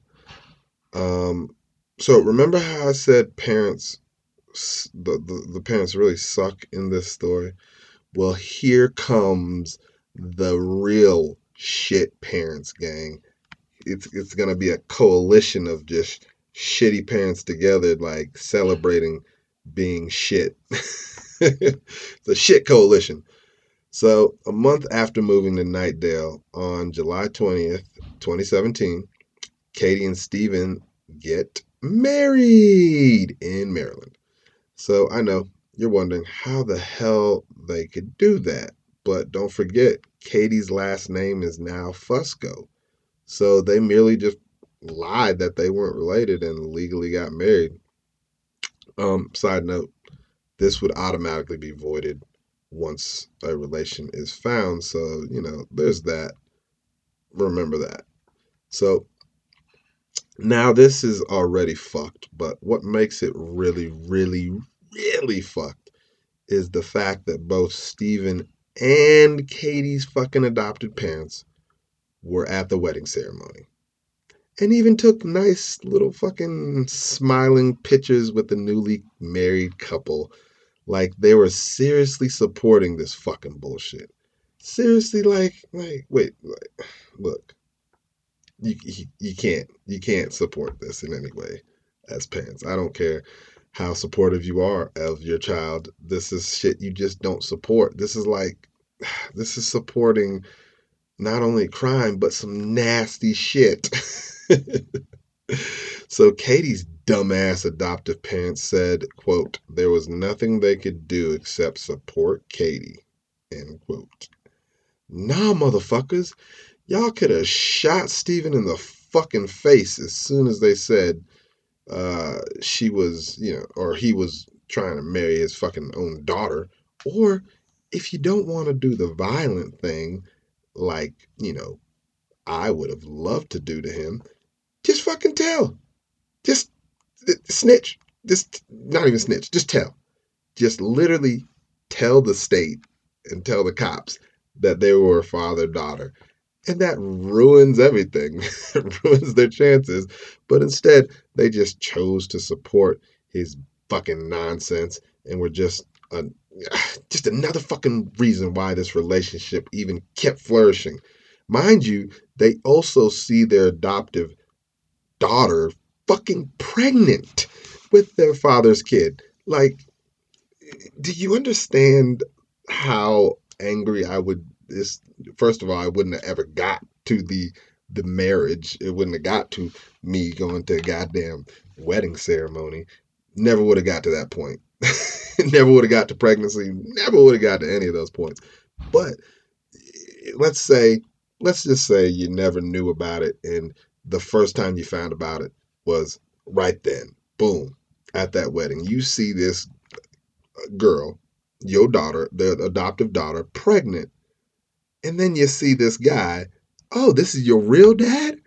Um, so remember how I said parents, the, the the parents really suck in this story. Well, here comes the real shit parents gang it's it's gonna be a coalition of just shitty parents together, like celebrating being shit. a shit coalition. So a month after moving to Knightdale on July 20th, 2017, Katie and Steven get married in Maryland. So I know you're wondering how the hell they could do that. But don't forget, Katie's last name is now Fusco. So they merely just lied that they weren't related and legally got married. Um, side note, this would automatically be voided once a relation is found. So, you know, there's that. Remember that. So now this is already fucked, but what makes it really, really, really fucked is the fact that both Steven and Katie's fucking adopted parents were at the wedding ceremony and even took nice little fucking smiling pictures with the newly married couple. Like they were seriously supporting this fucking bullshit. Seriously, like, like, wait, like, look, you, you, you can't, you can't support this in any way as parents. I don't care how supportive you are of your child. This is shit you just don't support. This is like, this is supporting not only crime, but some nasty shit. so Katie's dumbass adoptive parents said, quote, there was nothing they could do except support Katie, end quote. Nah, motherfuckers, y'all could have shot Steven in the fucking face as soon as they said uh, she was, you know, or he was trying to marry his fucking own daughter. Or if you don't want to do the violent thing, like, you know, I would have loved to do to him, just fucking tell. Just snitch. Just not even snitch, just tell. Just literally tell the state and tell the cops that they were father daughter. And that ruins everything, ruins their chances. But instead, they just chose to support his fucking nonsense and were just a just another fucking reason why this relationship even kept flourishing. Mind you, they also see their adoptive daughter fucking pregnant with their father's kid. Like, do you understand how angry I would? This first of all, I wouldn't have ever got to the the marriage. It wouldn't have got to me going to a goddamn wedding ceremony. Never would have got to that point. never would have got to pregnancy. Never would have got to any of those points. But let's say, let's just say you never knew about it, and the first time you found about it was right then. Boom, at that wedding, you see this girl, your daughter, the adoptive daughter, pregnant, and then you see this guy. Oh, this is your real dad.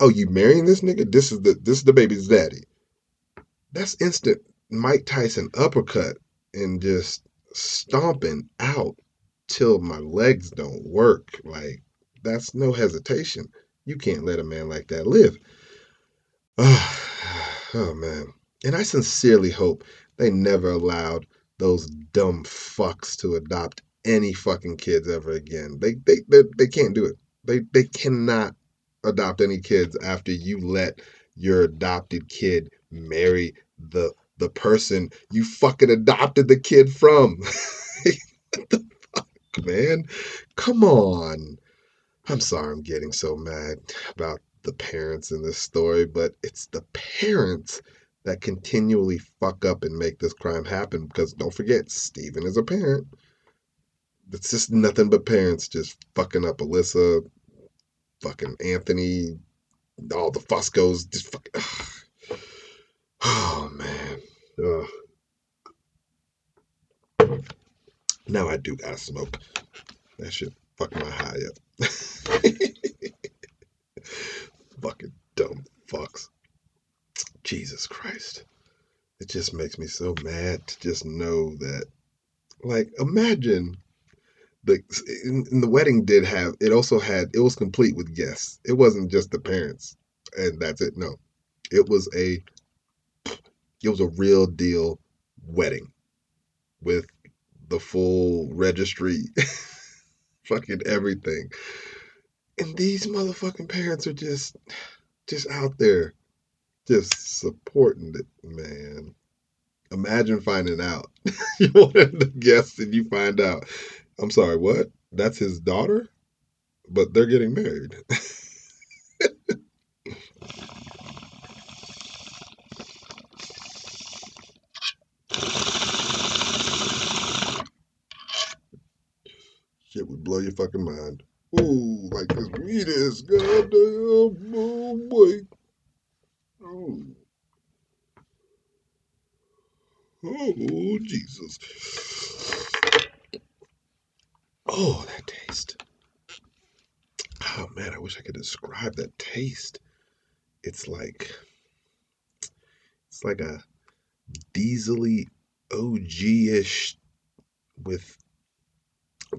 Oh, you marrying this nigga? This is the this is the baby's daddy. That's instant Mike Tyson uppercut and just stomping out till my legs don't work. Like that's no hesitation. You can't let a man like that live. Oh, oh man. And I sincerely hope they never allowed those dumb fucks to adopt any fucking kids ever again. They they they, they can't do it. They they cannot adopt any kids after you let your adopted kid marry the the person you fucking adopted the kid from. what the fuck, man? Come on. I'm sorry I'm getting so mad about the parents in this story, but it's the parents that continually fuck up and make this crime happen because don't forget, Steven is a parent. It's just nothing but parents just fucking up Alyssa, fucking Anthony, all the Fuscos, just. Ugh. Oh man. Ugh. Now I do gotta smoke. That shit fuck my high up. fucking dumb fucks. Jesus Christ. It just makes me so mad to just know that, like, imagine the in, in the wedding did have it also had it was complete with guests. It wasn't just the parents and that's it. No, it was a it was a real deal wedding with the full registry, fucking everything. And these motherfucking parents are just just out there just supporting it, man. Imagine finding out. You're one of the guests and you find out. I'm sorry, what? That's his daughter? But they're getting married. Shit would blow your fucking mind. Ooh, like this weed is goddamn oh boy. Oh. Oh, Jesus. Oh, that taste. Oh, man, I wish I could describe that taste. It's like, it's like a diesely OG-ish with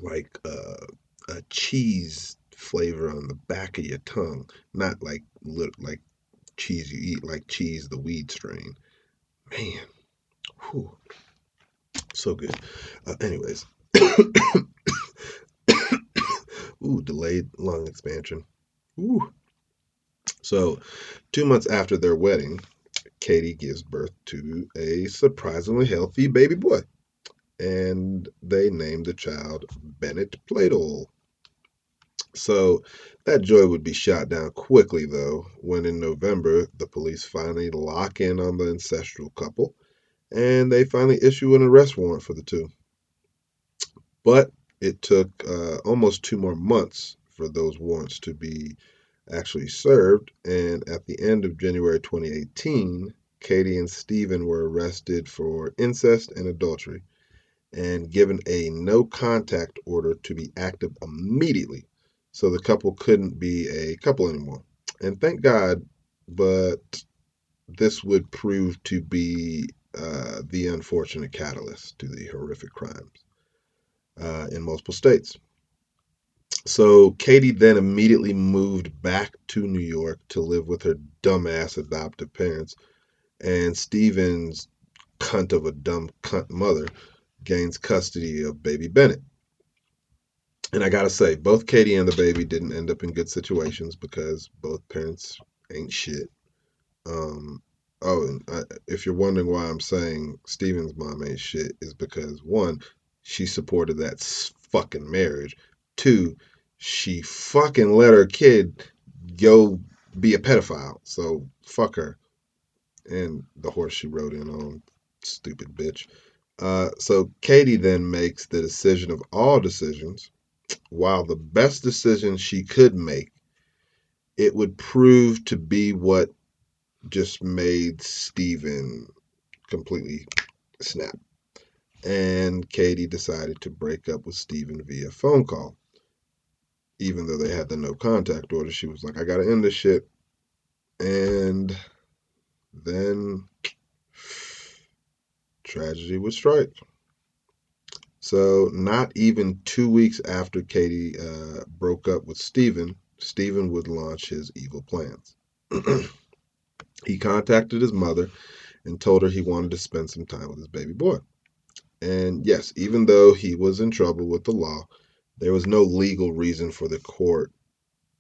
like uh, a cheese flavor on the back of your tongue, not like like cheese you eat, like cheese the weed strain. Man, whew, so good. Uh, anyways, ooh, delayed lung expansion. Ooh. So, two months after their wedding, Katie gives birth to a surprisingly healthy baby boy and they named the child Bennett Pladl. So that joy would be shot down quickly, though, when in November the police finally lock in on the ancestral couple and they finally issue an arrest warrant for the two. But it took uh, almost two more months for those warrants to be actually served, and at the end of January 2018, Katie and Steven were arrested for incest and adultery and given a no contact order to be active immediately. So the couple couldn't be a couple anymore. And thank God, but this would prove to be uh, the unfortunate catalyst to the horrific crimes uh, in multiple states. So Katie then immediately moved back to New York to live with her dumbass adoptive parents, and Steven's cunt of a dumb cunt mother gains custody of baby Bennett. And I gotta say, both Katie and the baby didn't end up in good situations because both parents ain't shit. Um, oh, and I, if you're wondering why I'm saying Steven's mom ain't shit, is because one, she supported that fucking marriage. Two, she fucking let her kid go be a pedophile. So fuck her. And the horse she rode in on, stupid bitch. Uh, so Katie then makes the decision of all decisions, while the best decision she could make, it would prove to be what just made Steven completely snap. And Katie decided to break up with Steven via phone call. Even though they had the no contact order, she was like, I gotta end this shit. And then tragedy would strike. So, not even two weeks after Katie uh, broke up with Steven, Steven would launch his evil plans. he contacted his mother and told her he wanted to spend some time with his baby boy. And yes, even though he was in trouble with the law, there was no legal reason for the court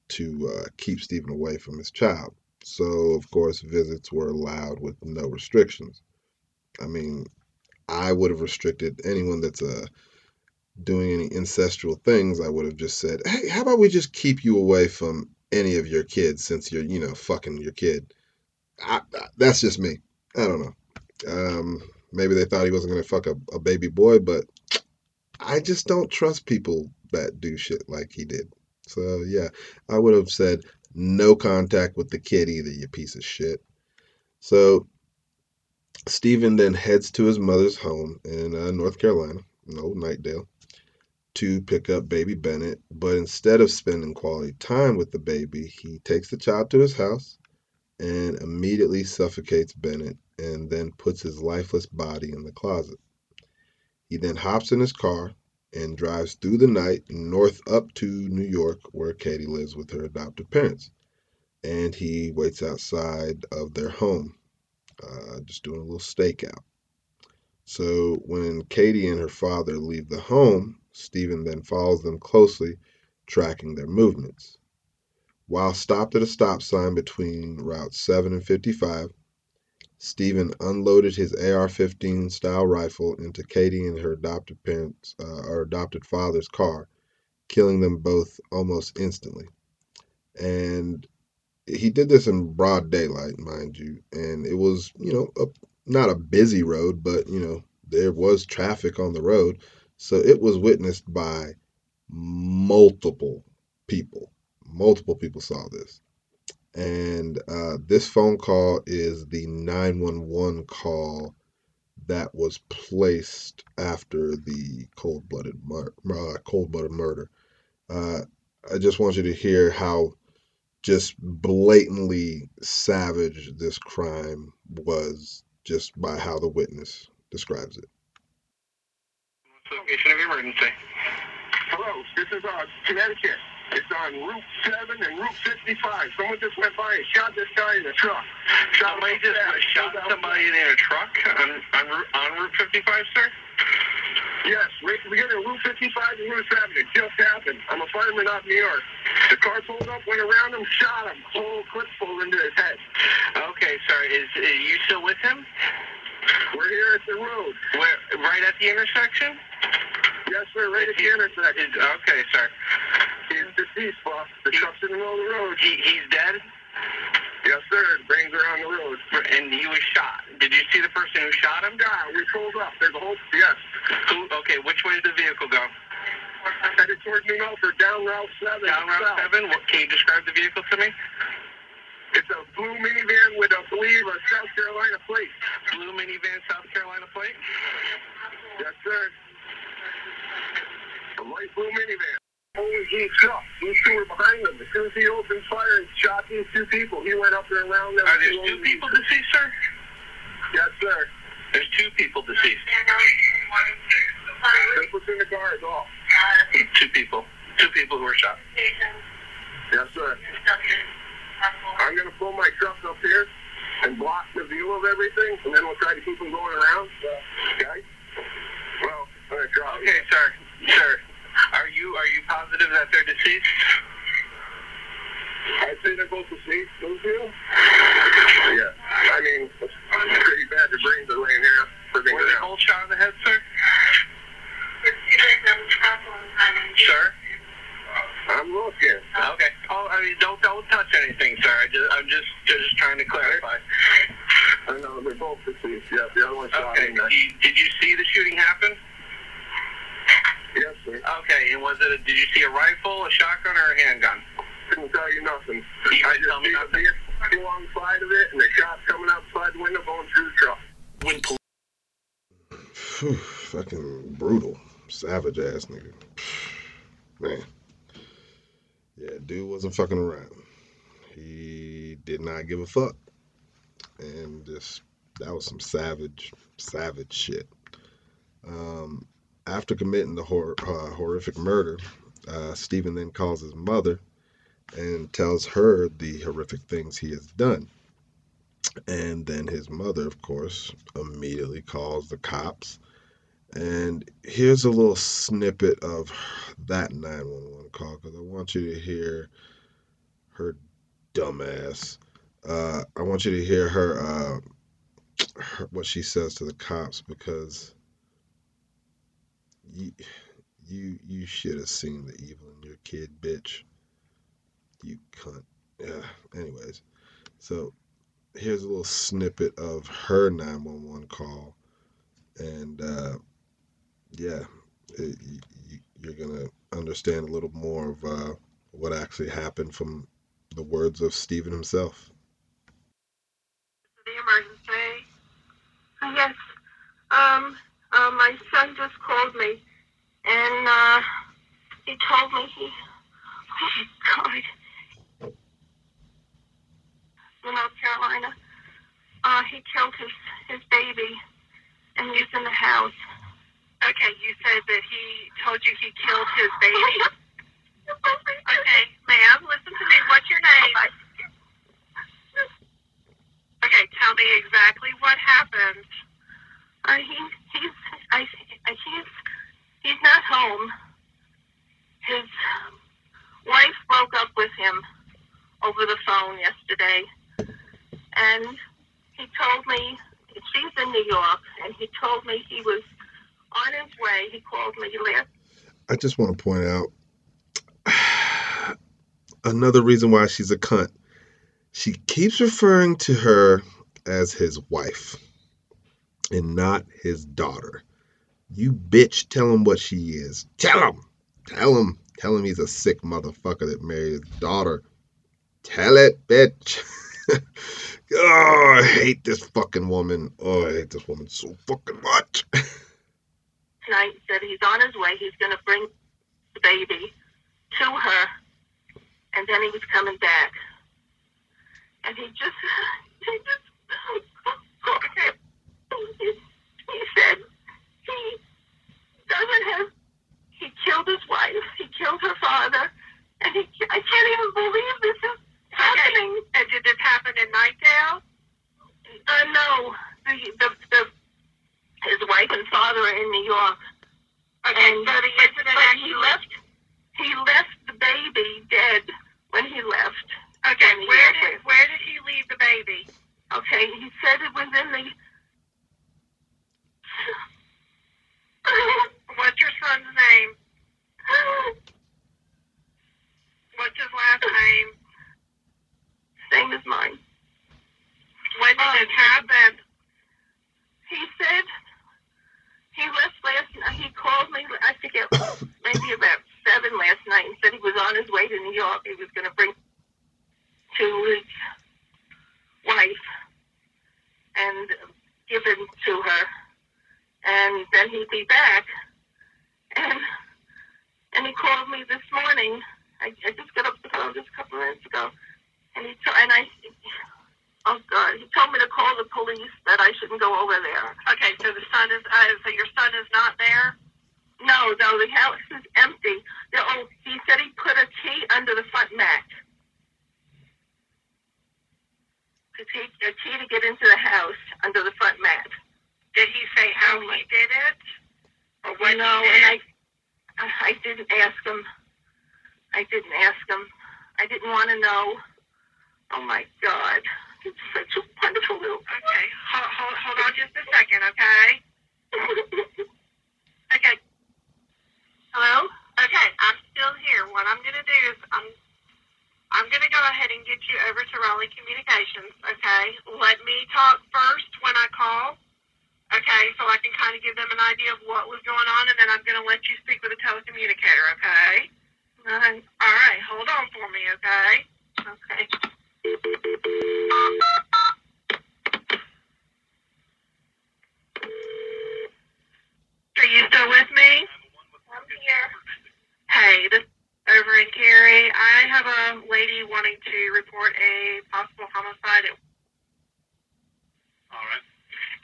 to uh, keep Steven away from his child. So, of course, visits were allowed with no restrictions. I mean, I would have restricted anyone that's uh, doing any ancestral things. I would have just said, hey, how about we just keep you away from any of your kids since you're, you know, fucking your kid? I, I, that's just me. I don't know. Um, maybe they thought he wasn't going to fuck a, a baby boy, but I just don't trust people that do shit like he did. So, yeah, I would have said no contact with the kid either, you piece of shit. So, Steven then heads to his mother's home in uh, North Carolina, in Old Knightdale, to pick up baby Bennett. But instead of spending quality time with the baby, he takes the child to his house and immediately suffocates Bennett and then puts his lifeless body in the closet. He then hops in his car and drives through the night north up to New York, where Katie lives with her adoptive parents. And he waits outside of their home, uh, just doing a little stakeout. So when Katie and her father leave the home, Steven then follows them closely, tracking their movements. While stopped at a stop sign between Route 7 and 55, Steven unloaded his AR-15 style rifle into Katie and her adopted parents, uh, or adopted father's car, killing them both almost instantly. And he did this in broad daylight, mind you, and it was, you know, a, not a busy road, but you know, there was traffic on the road, so it was witnessed by multiple people. Multiple people saw this. And uh, this phone call is the 911 call that was placed after the cold-blooded mur- uh, cold-blooded murder. Uh, I just want you to hear how just blatantly savage this crime was, just by how the witness describes it. Location of emergency. Hello, this is uh, Connecticut. It's on Route 7 and Route 55. Someone just went by and shot this guy in the truck. Shot Somebody him just fast. shot out- somebody in a truck on, on, on Route 55, sir? Yes, right at the beginning of Route 55 and Route 7. It just happened. I'm a fireman out in New York. The car pulled up, went around him, shot him. Whole clip pulled into his head. Okay, sir. Is, are you still with him? We're here at the road. Where, right at the intersection? Yes, sir, right at the intersection. Is, okay, sir. He's deceased, boss. The truck's in the middle of the road. He, he's dead, Yes, sir. Brains are on the road. And he was shot. Did you see the person who shot him? Yeah, we pulled up. There's a whole, yes. Who? Okay, which way did the vehicle go? Headed towards New Milford, down Route 7. Down Route south. 7? What, can you describe the vehicle to me? It's a blue minivan with, I believe, a South Carolina plate. Blue minivan, South Carolina plate? Yes, sir. A light blue minivan. Holy he's up. These two were behind him. As soon as he opened fire and shot these two people, he went up and around them. Are there two people deceased, sir? Yes, sir. There's two people deceased. That's what's in the car is all. Two people. Two people who were shot. Yes, sir. I'm going to pull my truck up here and block the view of everything, and then we'll try to keep them going around. Uh, okay? Well, I'm going to try. Okay, sir. Sir, are you are you positive that they're deceased? I'd say they're both deceased, don't you? Yeah. I mean, it's pretty bad. Their brains are laying here. Living Were they around. both shot in the head, sir? Sir? I'm looking. Okay. Oh, I mean, don't don't touch anything, sir. I just, I'm just just trying to clarify. I know they're both deceased. Yeah, the other one shot Okay. in the Did you, did you see the shooting happen? Yes, sir. Okay. And was it? A, did you see a rifle, a shotgun, or a handgun? Couldn't tell you nothing. You I just tell me see nothing? the vehicle on of it and the shots coming outside the window going through the truck. When police Phew, fucking brutal. Savage ass nigga. Man. Yeah, dude wasn't fucking around. He did not give a fuck. And just, that was some savage, savage shit. Um, after committing the hor- uh, horrific murder, uh, Steven then calls his mother and tells her the horrific things he has done. And then his mother, of course, immediately calls the cops. And here's a little snippet of that 911 call because I want you to hear her dumbass. Uh, I want you to hear her, uh, her what she says to the cops because you you you should have seen the evil in your kid, bitch. You cunt. Yeah. Anyways, so here's a little snippet of her 911 call, and uh, yeah, it, you, you- you're gonna understand a little more of uh, what actually happened from the words of Steven himself. the emergency. Yes. Um, uh, my son just called me, and uh, he told me he, oh my God, in North Carolina, uh, he killed his his baby, and he's in the house. Okay, you said that he told you he killed his baby. Okay, ma'am, listen to me. What's your name? Okay, tell me exactly what happened. Uh, he he's I, I he's he's not home. His wife broke up with him over the phone yesterday, and he told me she's in New York, and he told me he was on his way. He called me last. I just want to point out another reason why she's a cunt. She keeps referring to her as his wife and not his daughter. You bitch, tell him what she is. Tell him. Tell him. Tell him he's a sick motherfucker that married his daughter. Tell it, bitch. oh, I hate this fucking woman. Oh, I hate this woman so fucking much. tonight said he's on his way. He's going to bring the baby to her, and then he was coming back. And he just, he just, he, he said he doesn't have, he killed his wife, he killed her father, and he, I can't even believe this is happening. And did this happen in Knightdale? Uh, no, the, the, the, his wife and father are in New York. Okay, And- so the incident But he left. He left the baby dead when he left. Okay, where did where did he leave the baby? Okay, he said it was in the. What's your son's name? What's his last name? Same as mine. When did Oh, uh, this happen? He said he left last night. He called me. I forget, maybe about seven last night, and said he was on his way to New York. He was going to bring to his wife and give it to her, and then he'd be back. And and he called me this morning. I, I just got up the phone just a couple minutes ago, and he told and I. Oh God! He told me to call the police that I shouldn't go over there. Okay, so the son is uh, so your son is not there. No, no, the house is empty. The, oh, he said he put a key under the front mat. To take a key to get into the house under the front mat. Did he say how Oh, he did it, or what no, he and did? I, I, I didn't ask him. I didn't ask him. I didn't want to know. Oh my God. It's such a wonderful little. Okay, hold, hold, hold on just a second, okay? Okay. Hello? Okay, I'm still here. What I'm gonna do is I'm I'm gonna go ahead and get you over to Raleigh Communications, okay? Let me talk first when I call. Okay, so I can kind of give them an idea of what was going on, and then I'm gonna let you speak with a telecommunicator, okay? Nice. All right, hold on for me, okay? Okay. Are you still with me? I'm here. Hey, this is over in Cary. I have a lady wanting to report a possible homicide. At, All right.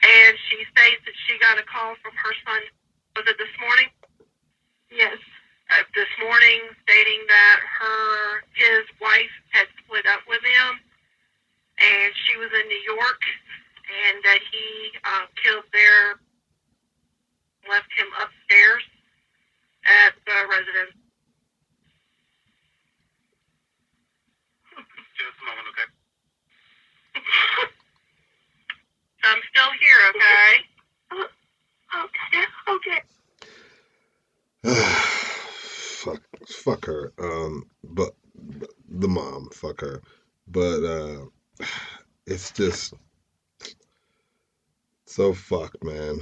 and she states that she got a call from her son. Was it this morning? Yes. Uh, this morning, stating that her his wife had split up with him, and she was in New York, and that he uh, killed their left him upstairs at the residence. Just a moment, okay? I'm still here, okay? Okay. Okay. fuck, fuck her. Um, but, but the mom, fuck her. But uh, it's just so fucked, man.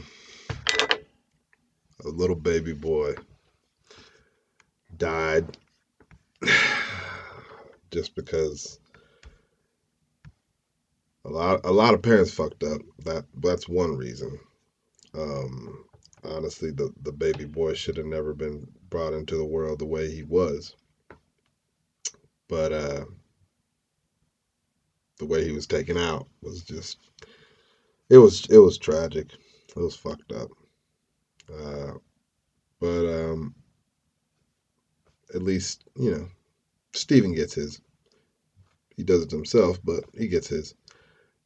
A little baby boy died just because a lot a lot of parents fucked up. That that's one reason. Um, honestly, the the baby boy should have never been brought into the world the way he was. But uh, the way he was taken out was just it was it was tragic. It was fucked up. Uh, but um, at least you know Steven gets his. He does it himself, but he gets his.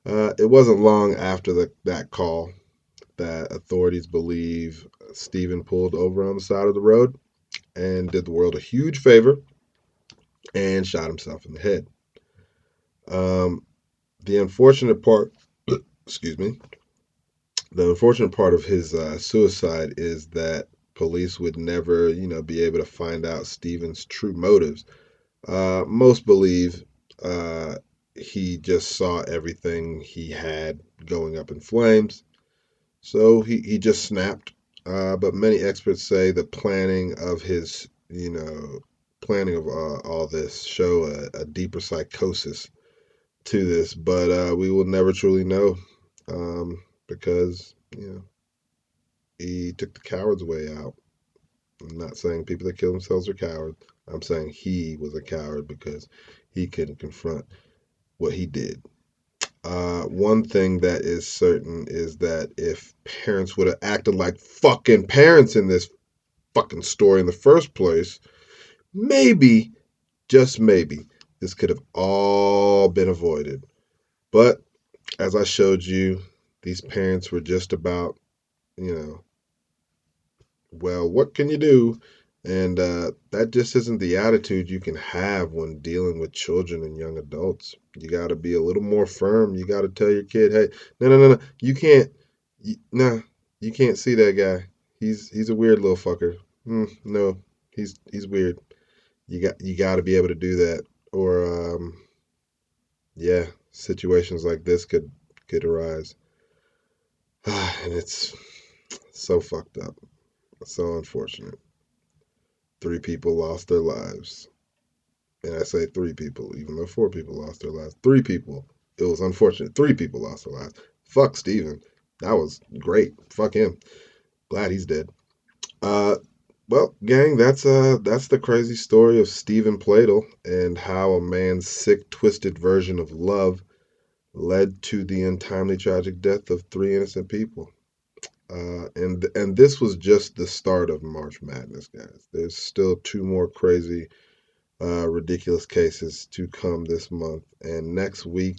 Uh, it wasn't long after the, that call that authorities believe Steven pulled over on the side of the road and did the world a huge favor and shot himself in the head. Um, the unfortunate part, excuse me, the unfortunate part of his uh, suicide is that police would never, you know, be able to find out Steven's true motives. Uh, most believe uh, he just saw everything he had going up in flames so he, he just snapped. Uh, but many experts say the planning of his, you know, planning of uh, all this show a, a deeper psychosis to this. But uh, we will never truly know um, because, you know, he took the coward's way out. I'm not saying people that kill themselves are cowards. I'm saying he was a coward because he couldn't confront what he did. Uh, one thing that is certain is that if parents would have acted like fucking parents in this fucking story in the first place, maybe, just maybe, this could have all been avoided. But as I showed you, these parents were just about, you know, well, what can you do? And uh, that just isn't the attitude you can have when dealing with children and young adults. You got to be a little more firm. You got to tell your kid, "Hey, no, no, no, no, you can't, no, you can't see that guy. He's he's a weird little fucker. Mm, no, he's he's weird. You got you got to be able to do that, or um, yeah, situations like this could could arise, and it's so fucked up, so unfortunate three people lost their lives. And I say three people, even though four people lost their lives. Three people. It was unfortunate. Three people lost their lives. Fuck Steven. That was great. Fuck him. Glad he's dead. Uh well, gang, that's uh that's the crazy story of Steven Pladl and how a man's sick, twisted version of love led to the untimely tragic death of three innocent people. Uh, and and this was just the start of March Madness, guys. There's still two more crazy, uh, ridiculous cases to come this month, and next week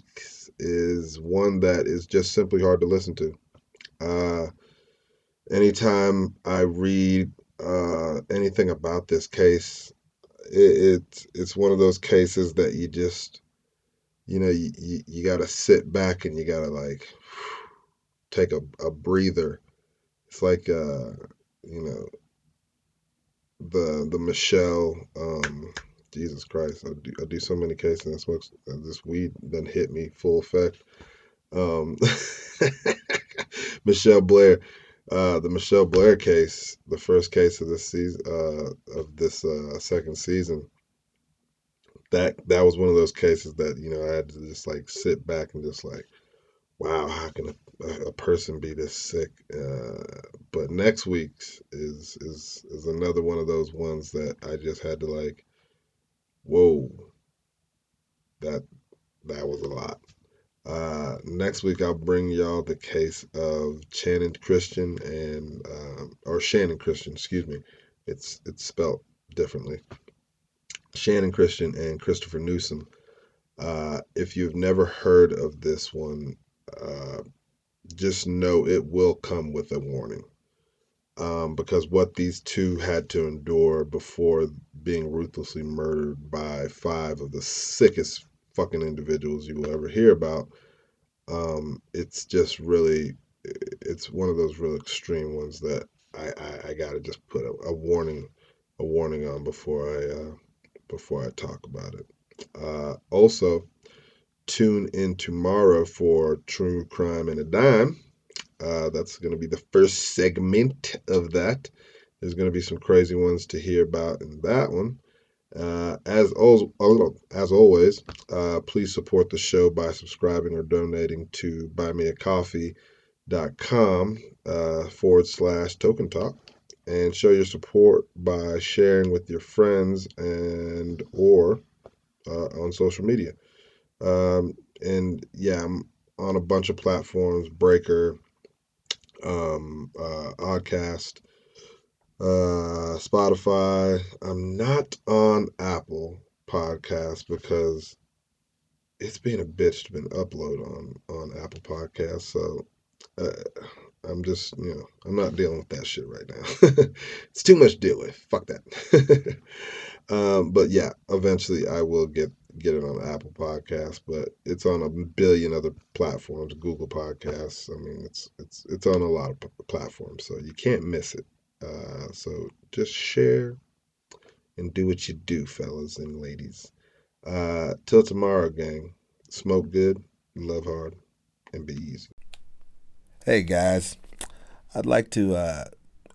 is one that is just simply hard to listen to. Uh, anytime I read uh, anything about this case, it, it's it's one of those cases that you just you know you, you, you got to sit back and you got to like take a, a breather it's like uh you know the the mitchelle um jesus christ i do, I do so many cases and smoke this weed then hit me full effect. Um mitchelle blair uh, the Mitchelle Blair case, the first case of this season, uh, of this uh, second season, that that was one of those cases that you know I had to just like sit back and just like, wow, how can a, a person be this sick? Uh, but next week's is is is another one of those ones that I just had to like, whoa, that that was a lot. Uh, next week, I'll bring y'all the case of Channon Christian and, um, or Channon Christian, excuse me. It's it's spelled differently. Channon Christian and Christopher Newsom. Uh, if you've never heard of this one, uh, just know it will come with a warning. Um, because what these two had to endure before being ruthlessly murdered by five of the sickest fucking individuals you will ever hear about. Um, it's just really, it's one of those real extreme ones that I, I, I gotta just put a, a, warning, a warning on before I, uh, before I talk about it. Uh, also, tune in tomorrow for True Crime and a Dime. Uh, that's going to be the first segment of that. There's going to be some crazy ones to hear about in that one. Uh, as, as always, uh, please support the show by subscribing or donating to buymeacoffee.com uh, forward slash Tokin Talk and show your support by sharing with your friends and or uh, on social media. Um, and yeah, I'm on a bunch of platforms, Breaker, um, uh, Oddcast, uh, Spotify. I'm not on Apple Podcasts because it's being a bitch to been upload on on Apple Podcasts. So uh, I'm just you know I'm not dealing with that shit right now. it's too much to deal with. Fuck that. um, but yeah, eventually I will get get it on Apple Podcasts, but it's on a billion other platforms. Google Podcasts. I mean, it's it's it's on a lot of p- platforms, so you can't miss it. Uh, so just share and do what you do, fellas and ladies. Uh, till tomorrow, gang. Smoke good, love hard, and be easy. Hey, guys. I'd like to uh,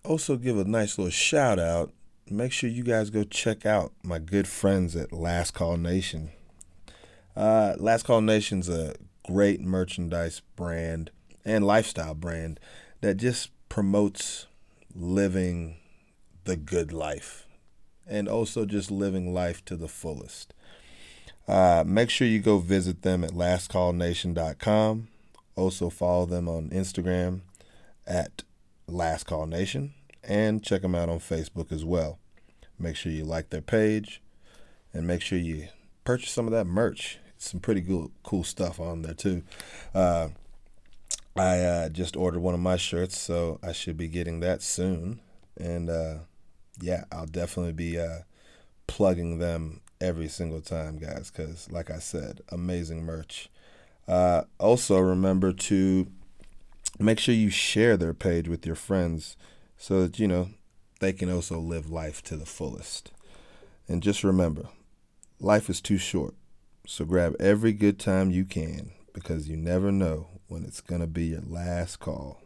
also give a nice little shout out. Make sure you guys go check out my good friends at Last Call Nation. Uh, Last Call Nation's a great merchandise brand and lifestyle brand that just promotes living the good life and also just living life to the fullest. Uh, make sure you go visit them at lastcallnation.com. Also follow them on Instagram at Last Call Nation and check them out on Facebook as well. Make sure you like their page and make sure you purchase some of that merch. Some pretty cool, cool stuff on there too. Uh, I uh, just ordered one of my shirts, so I should be getting that soon. And uh, yeah, I'll definitely be uh, plugging them every single time, guys, because like I said, amazing merch. Uh, also, remember to make sure you share their page with your friends so that, you know, they can also live life to the fullest. And just remember, life is too short. So grab every good time you can because you never know when it's going to be your last call.